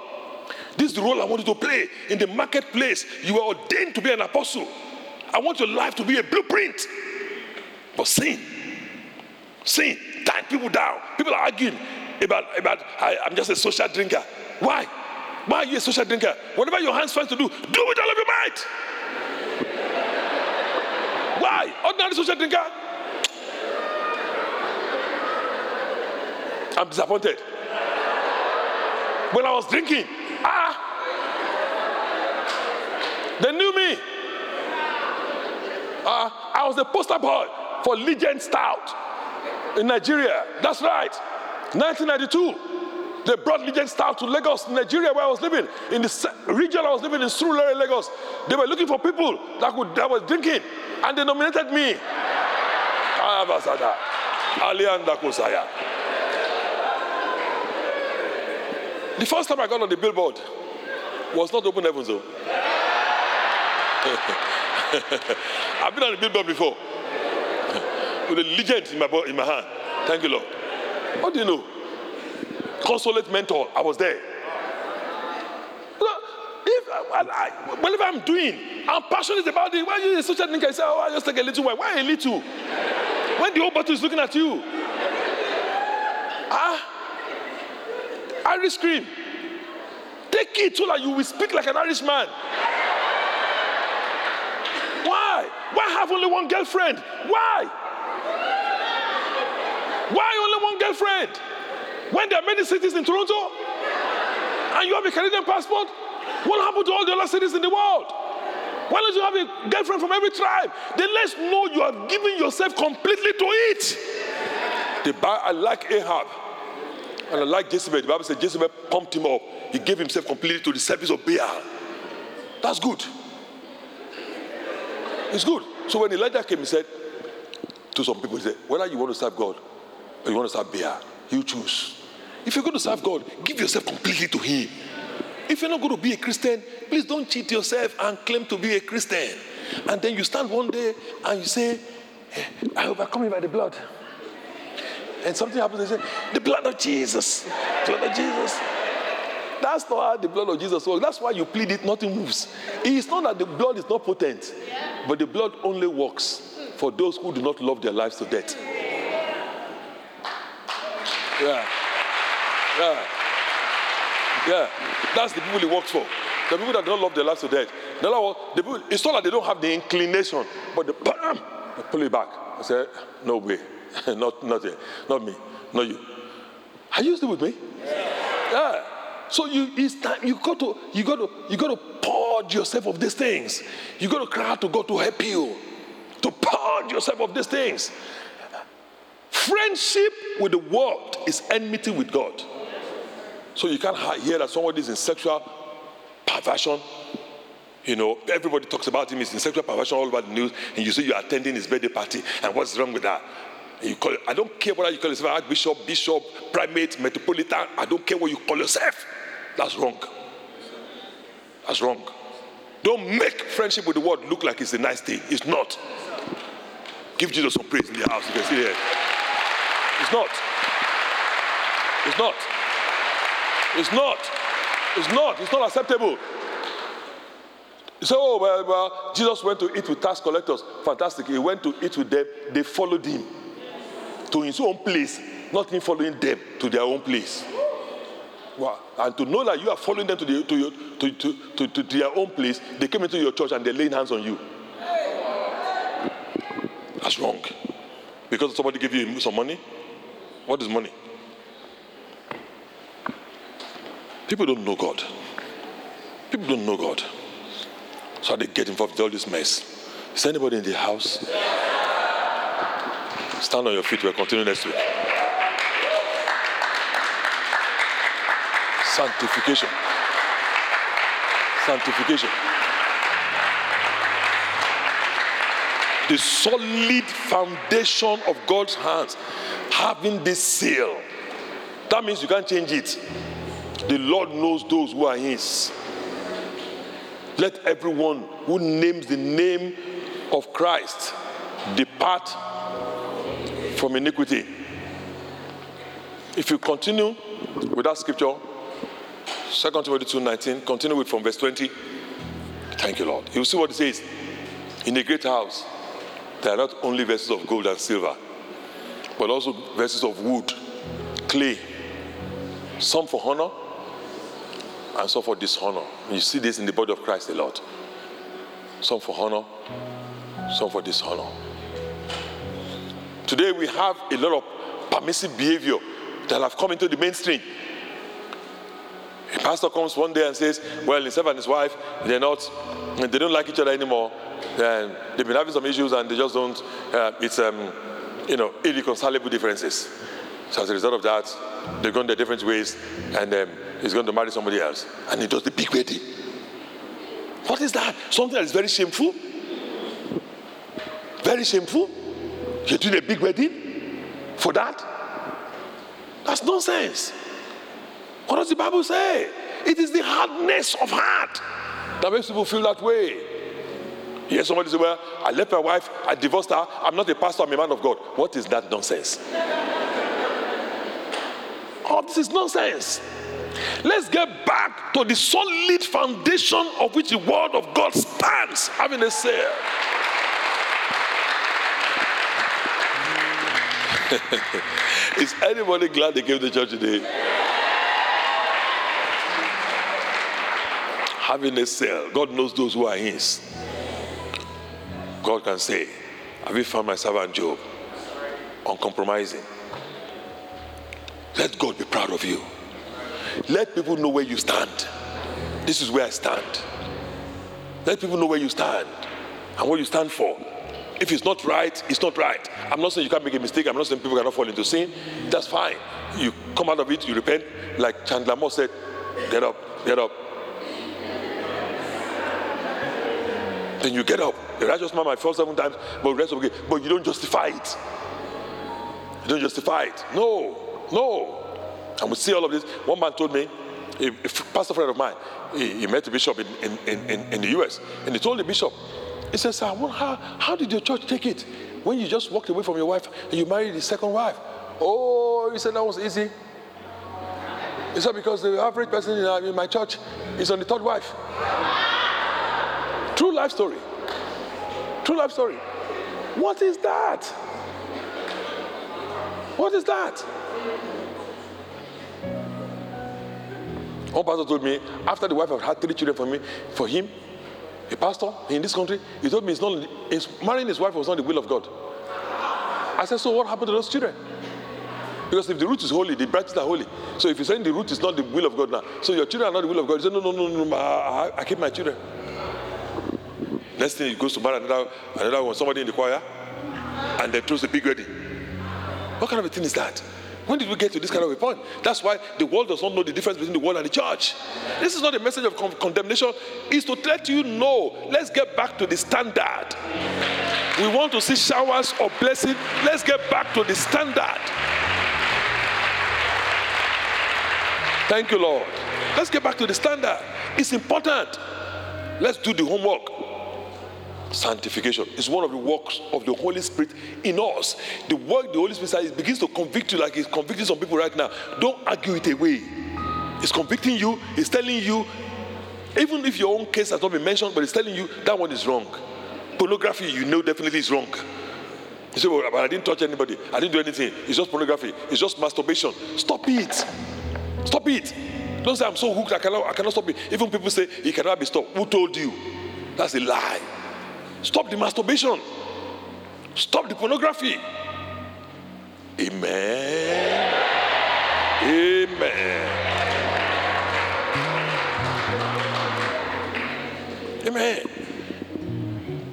This is the role I want you to play in the marketplace. You are ordained to be an apostle. I want your life to be a blueprint. But sin, sin, tie people down. People are arguing about, about I, I'm just a social drinker. Why? Why are you a social drinker? Whatever your hands find to do, do with all of your might. Why? Ordinary social drinker? I'm disappointed. When I was drinking, ah, they knew me. Uh, I was a poster boy for Legend Stout. in Nigeria. That's right. 1992. They brought Legend Stout to Lagos, Nigeria, where I was living. In the region I was living in Surulere, Lagos. They were looking for people that, could, that was drinking, and they nominated me. The first time I got on the billboard was not open heavens, though. I've been on the billboard before with a legend in my, in my hand. Thank you, Lord. What do you know? consulate mentor, I was there. If, I, I, whatever I'm doing, I'm passionate about it. Why are you such a thinker? I say, oh, I just take a little while. Why a little? When the whole bottle is looking at you. Ah, Irish cream. Take it so that you will speak like an Irish man. Why? Why have only one girlfriend? Why? Why only one girlfriend? When there are many cities in Toronto and you have a Canadian passport, what happened to all the other cities in the world? Why don't you have a girlfriend from every tribe? Then let's know you are giving yourself completely to it. The, I like Ahab and like Jezebel. The Bible says Jezebel pumped him up. He gave himself completely to the service of Baal. That's good. It's good. So when Elijah came, he said to some people, he said, whether you want to serve God or you want to serve Baal, you choose. If you're going to serve God, give yourself completely to Him. If you're not going to be a Christian, please don't cheat yourself and claim to be a Christian. And then you stand one day and you say, eh, I overcome you by the blood. And something happens, they say, the blood of Jesus. Blood of Jesus. That's not how the blood of Jesus works. That's why you plead it, nothing moves. It's not that the blood is not potent, but the blood only works for those who do not love their lives to death. Yeah. Yeah. Yeah. That's the people he works for. The people that don't love their lives to death. The the people, it's not that they don't have the inclination, but the they pull it back. I said, no way. not, not, not me. Not you. Are you still with me? Yeah. yeah. So you it's time you got to you got to you got to purge yourself of these things. You got to cry out to God to help you to purge yourself of these things. Friendship with the world is enmity with God. So you can't hear that somebody is in sexual perversion. You know, everybody talks about him. He's in sexual perversion all over the news, and you say you're attending his birthday party, and what's wrong with that? You call I don't care whether you call yourself Archbishop, Bishop, Primate, Metropolitan. I don't care what you call yourself. That's wrong. That's wrong. Don't make friendship with the world look like it's a nice thing. It's not. Give Jesus some praise in the house. You can see here. It's not. It's not. It's not. It's not. It's not acceptable. You say, oh, well, well, Jesus went to eat with tax collectors. Fantastic. He went to eat with them. They followed him to his own place, not him following them to their own place. Wow. And to know that you are following them to, the, to, your, to, to, to, to their own place, they came into your church and they're laying hands on you. That's wrong. Because somebody gave you some money, what is money? People don't know God. People don't know God. So they get involved in all this mess. Is anybody in the house? Stand on your feet. We'll continue next week. Sanctification. Sanctification. The solid foundation of God's hands having this seal. That means you can't change it. The Lord knows those who are His. Let everyone who names the name of Christ depart from iniquity. If you continue with that scripture, 2 Timothy 2 19, continue with from verse 20. Thank you, Lord. You see what it says. In the great house, there are not only vessels of gold and silver, but also vessels of wood, clay, some for honor and some for dishonor. You see this in the body of Christ a lot. Some for honor, some for dishonor. Today we have a lot of permissive behavior that have come into the mainstream. A pastor comes one day and says, Well, himself and his wife, they're not, they don't like each other anymore. And they've been having some issues and they just don't, uh, it's, um, you know, irreconcilable differences. So as a result of that, they're going their different ways, and um, he's going to marry somebody else. And he does the big wedding. What is that? Something that is very shameful? Very shameful? You're doing a big wedding for that? That's nonsense. What does the Bible say? It is the hardness of heart that makes people feel that way. You hear somebody say, Well, I left my wife, I divorced her, I'm not a pastor, I'm a man of God. What is that nonsense? oh, this is nonsense. Let's get back to the solid foundation of which the word of God stands, having a say. Is anybody glad they came to church today? Having a cell, God knows those who are His. God can say, Have you found my servant Job? Uncompromising. Let God be proud of you. Let people know where you stand. This is where I stand. Let people know where you stand and what you stand for. If it's not right, it's not right. I'm not saying you can't make a mistake. I'm not saying people cannot fall into sin. That's fine. You come out of it, you repent. Like Chandler Moore said, get up, get up. Then you get up. The righteous man might fall seven times, but rest okay. But you don't justify it. You don't justify it. No, no. And we see all of this. One man told me, a, a pastor friend of mine, he, he met a bishop in, in, in, in the US, and he told the bishop, he says, Sir, well, how, how did your church take it when you just walked away from your wife and you married the second wife? Oh, he said that was easy. He said, because the average person in, uh, my church is on the third wife. True life story. True life story. What is that? What is that? One pastor told me after the wife had had three children for me, for him, a pastor in this country, he told me it's not it's, marrying his wife was not the will of God. I said, so what happened to those children? Because if the root is holy, the branches are holy. So if you're saying the root is not the will of God now, so your children are not the will of God, he said, no, no, no, no, I, I keep my children. Next thing he goes to marry another, another one, somebody in the choir, and they throws a big wedding. What kind of a thing is that? When did we get to this kind of a point? That's why the world does not know the difference between the world and the church. This is not a message of con- condemnation, it's to let you know. Let's get back to the standard. We want to see showers of blessing. Let's get back to the standard. Thank you, Lord. Let's get back to the standard. It's important. Let's do the homework. Sanctification is one of the works of the Holy Spirit in us. The work the Holy Spirit says begins to convict you like it's convicting some people right now. Don't argue it away. It's convicting you, it's telling you, even if your own case has not been mentioned, but it's telling you that one is wrong. Pornography, you know, definitely is wrong. You say, well, but I didn't touch anybody, I didn't do anything. It's just pornography, it's just masturbation. Stop it. Stop it. Don't say I'm so hooked, I cannot, I cannot stop it. Even people say it cannot be stopped. Who told you? That's a lie. Stop the masturbation. Stop the pornography. Amen. Amen. Amen.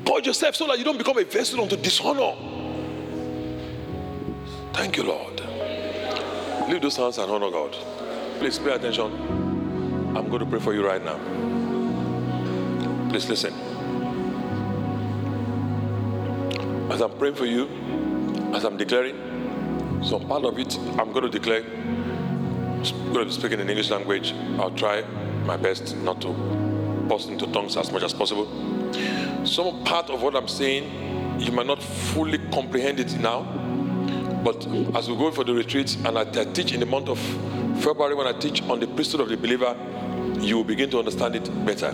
Purge yourself so that you don't become a vessel unto dishonor. Thank you, Lord. Leave those hands and honor God. Please pay attention. I'm going to pray for you right now. Please listen. As I'm praying for you, as I'm declaring, some part of it I'm going to declare. I'm going to be speaking in English language. I'll try my best not to burst into tongues as much as possible. Some part of what I'm saying, you might not fully comprehend it now, but as we go for the retreat and I teach in the month of February when I teach on the priesthood of the believer, you will begin to understand it better.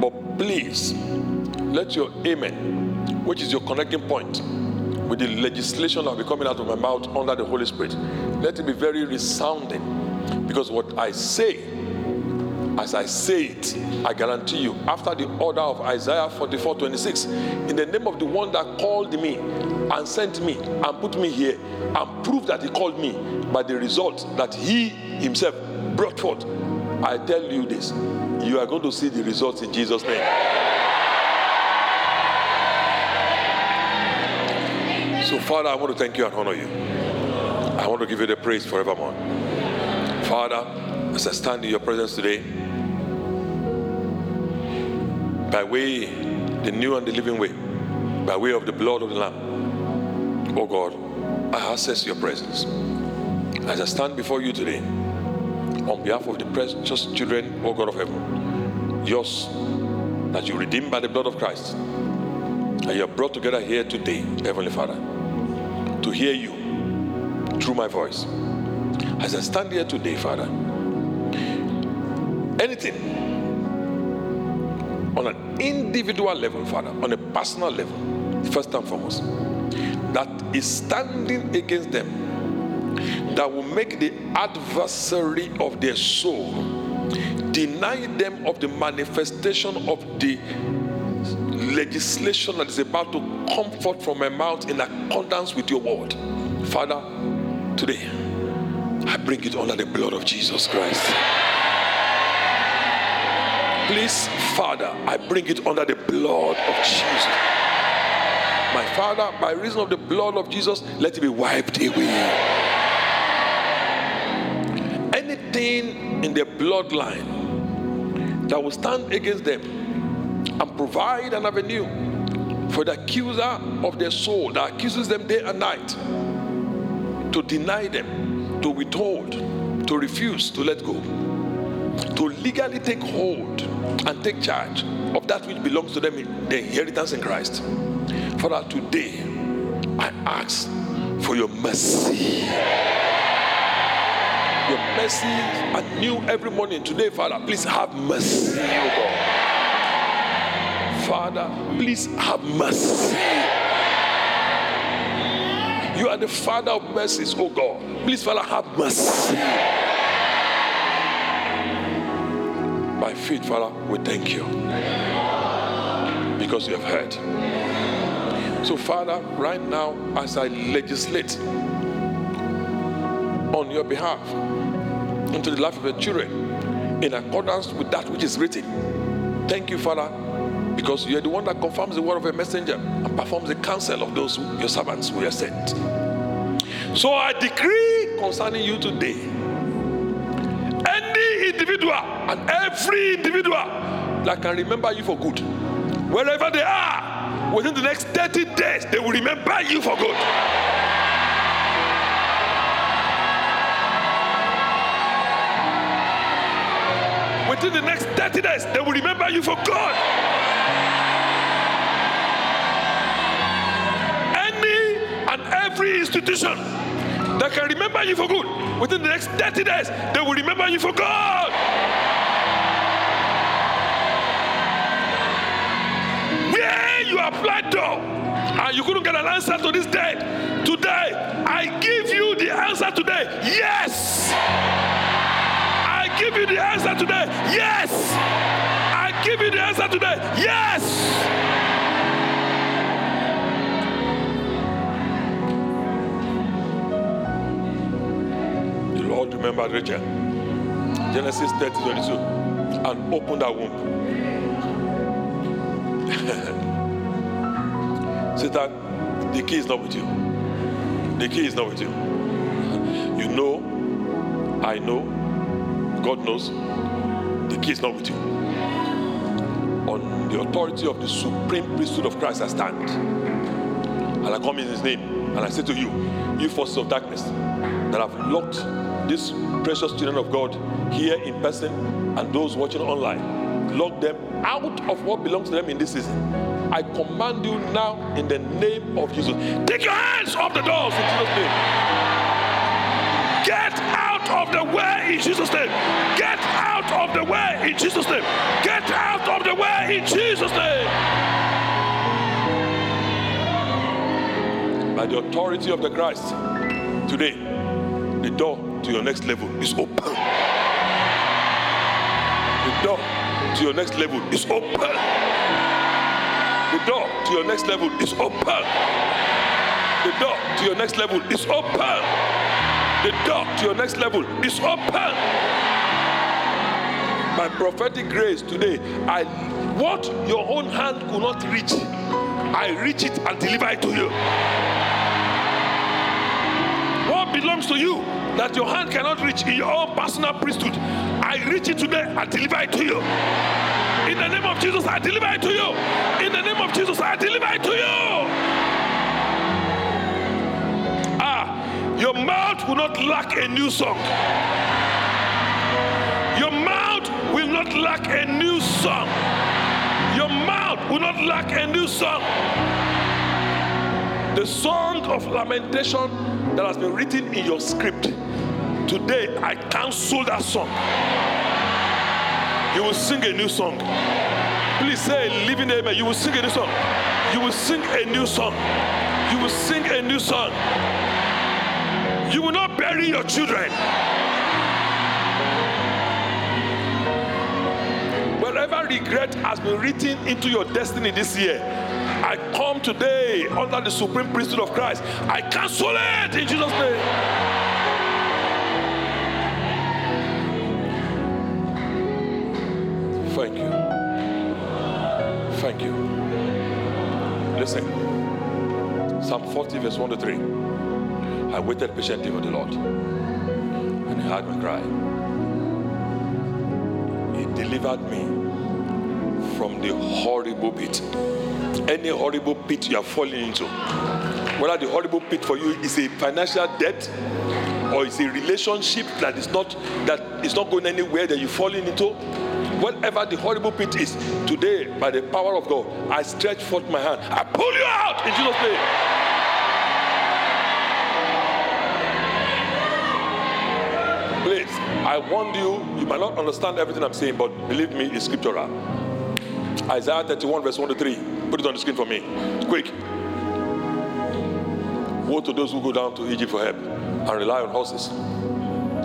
But please, let your amen, which is your connecting point with the legislation that will be coming out of my mouth under the Holy Spirit, let it be very resounding. Because what I say, as I say it, I guarantee you, after the order of Isaiah 44 26, in the name of the one that called me and sent me and put me here and proved that he called me by the result that he himself brought forth, I tell you this you are going to see the results in Jesus' name. So, Father, I want to thank you and honor you. I want to give you the praise forevermore. Father, as I stand in your presence today, by way, the new and the living way, by way of the blood of the Lamb, oh God, I access your presence. As I stand before you today, on behalf of the precious children, oh God of heaven, yours that you redeemed by the blood of Christ, and you are brought together here today, Heavenly Father, to hear you through my voice. As I stand here today, Father, anything on an individual level, Father, on a personal level, first and foremost, that is standing against them, that will make the adversary of their soul deny them of the manifestation of the legislation that is about to come forth from my mouth in accordance with your word. Father, today I bring it under the blood of Jesus Christ. Please, Father, I bring it under the blood of Jesus. My Father, by reason of the blood of Jesus, let it be wiped away. Anything in the bloodline that will stand against them and provide an avenue for the accuser of their soul that accuses them day and night to deny them, to withhold, to refuse to let go, to legally take hold and take charge of that which belongs to them in the inheritance in Christ. Father, today I ask for your mercy. Your mercy are new every morning. Today, Father, please have mercy, oh God. Father, please have mercy. You are the Father of mercies, oh God. Please, Father, have mercy. By faith, Father, we thank you because you have heard. So, Father, right now, as I legislate on your behalf into the life of your children in accordance with that which is written, thank you, Father, because you are the one that confirms the word of a messenger and performs the counsel of those who, your servants who are sent. So I decree concerning you today any individual and every individual that can remember you for good, wherever they are, within the next 30 days, they will remember you for good. Within the next 30 days, they will remember you for God. Every institution that can remember you for good within the next 30 days, they will remember you for God. Where you applied to and you couldn't get an answer to this day, today, I give you the answer today. Yes. I give you the answer today. Yes. I give you the answer today. Yes. Remembered Rachel. Genesis 30 22. And opened her womb. Satan, the key is not with you. The key is not with you. You know, I know, God knows, the key is not with you. On the authority of the supreme priesthood of Christ, I stand. And I come in his name. And I say to you, you forces of darkness that have locked these precious children of God here in person and those watching online, lock them out of what belongs to them in this season. I command you now in the name of Jesus. Take your hands off the doors in Jesus' name. Get out of the way in Jesus' name. Get out of the way in Jesus' name. Get out of the way in Jesus' name. By the authority of the Christ, today, the door to your next level is open. The door to your next level is open. The door to your next level is open. The door to your next level is open. The door to your next level is open. By prophetic grace today, I what your own hand could not reach, I reach it and deliver it to you. What belongs to you that your hand cannot reach in your own personal priesthood, I reach it today and deliver it to you. In the name of Jesus, I deliver it to you. In the name of Jesus, I deliver it to you. Ah, your mouth will not lack a new song. Your mouth will not lack a new song. Your mouth will not lack a new song. The song of lamentation that has been written in your script. Today, I cancel that song. You will sing a new song. Please say living amen. You will sing a new song. You will sing a new song. You will sing a new song. You will not bury your children. Wherever regret has been written into your destiny this year, I come today under the supreme priesthood of Christ. I cancel it in Jesus' name. Thank you. Thank you. Listen. Psalm 40, verse 1 to 3. I waited patiently for the Lord, and He heard my cry. He delivered me from the horrible pit any horrible pit you are falling into. Whether the horrible pit for you is a financial debt or it's a relationship that is not that is not going anywhere that you're falling into. Whatever the horrible pit is, today, by the power of God, I stretch forth my hand. I pull you out in Jesus' name. Please, I warned you, you might not understand everything I'm saying, but believe me, it's scriptural. Isaiah 31, verse 1 to 3. Put it on the screen for me. Quick. Woe to those who go down to Egypt for help and rely on horses,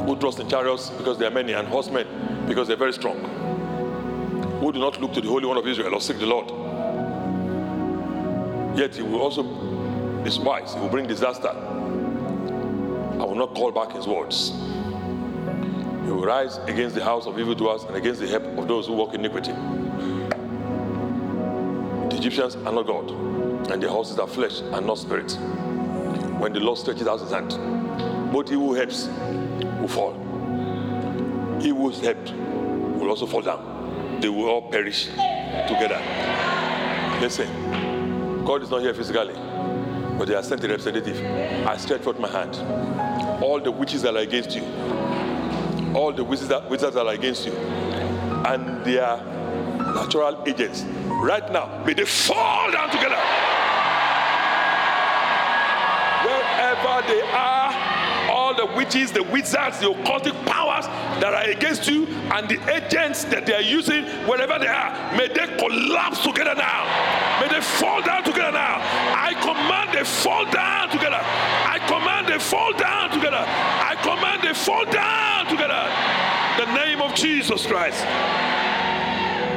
who trust in chariots because they are many, and horsemen because they're very strong, who do not look to the Holy One of Israel or seek the Lord. Yet he will also be wise, he will bring disaster. I will not call back his words. He will rise against the house of evildoers and against the help of those who walk iniquity. Egyptians are not God, and their horses are flesh and not spirit. When the Lord stretches out his hand, both he who helps will fall. He who is helped will also fall down. They will all perish together. Listen, God is not here physically, but they are sent a representative. I stretch forth my hand. All the witches that are against you, all the wizards that, wizards that are against you, and their natural agents right now, may they fall down together. Wherever they are, all the witches, the wizards, the occultic powers that are against you, and the agents that they are using, wherever they are, may they collapse together now. May they fall down together now. I command they fall down together. I command they fall down together. I command they fall down together. The name of Jesus Christ.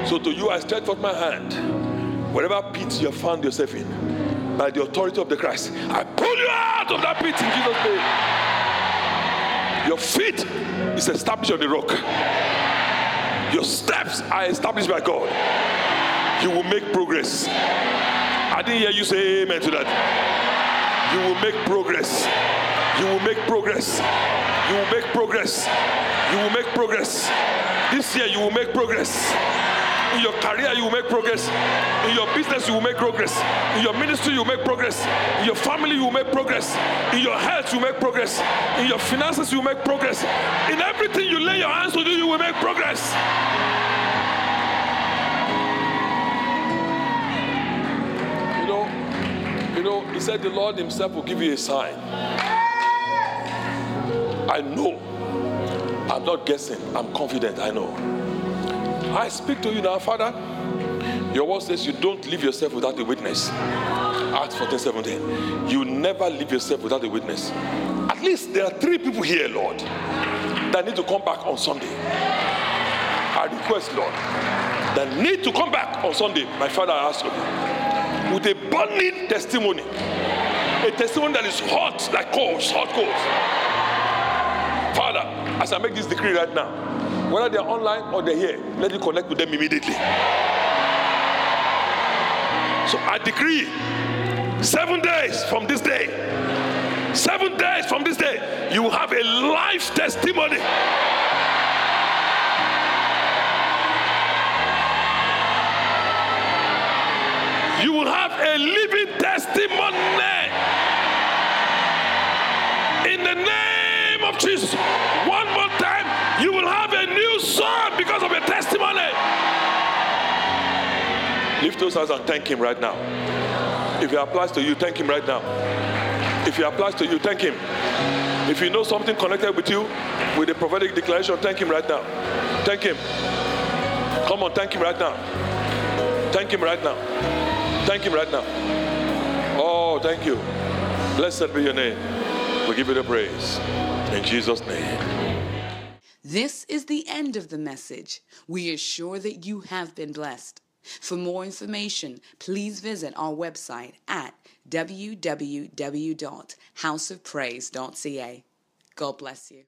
So to you, I stretch forth my hand. Whatever pit you have found yourself in, by the authority of the Christ, I pull you out of that pit in Jesus' name. Your feet is established on the rock. Your steps are established by God. You will make progress. I didn't hear you say amen to that. You will make progress. You will make progress. You will make progress. You will make progress. This year you will make progress. In your career, you will make progress. In your business, you will make progress. In your ministry, you will make progress. In your family, you will make progress. In your health, you will make progress. In your finances, you will make progress. In everything you lay your hands to do, you will make progress. You know, you know, he said the Lord Himself will give you a sign. I know. I'm not guessing. I'm confident. I know. I speak to you now, Father. Your word says you don't leave yourself without a witness. Acts 14 17. You never leave yourself without a witness. At least there are three people here, Lord, that need to come back on Sunday. I request, Lord, that need to come back on Sunday. My Father, I ask of you, with a burning testimony, a testimony that is hot like coals, hot coals. Father, as I make this decree right now, whether they're online or they're here, let you connect with them immediately. So I decree seven days from this day, Seven days from this day, you will have a life testimony. You will have a living testimony. In the name of Jesus. Because of a testimony. Lift those hands and thank him right now. If it applies to you, thank him right now. If it applies to you, thank him. If you know something connected with you with the prophetic declaration, thank him right now. Thank him. Come on, thank him right now. Thank him right now. Thank him right now. Oh, thank you. Blessed be your name. We give you the praise. In Jesus' name. This is the end of the message. We are sure that you have been blessed. For more information, please visit our website at www.houseofpraise.ca. God bless you.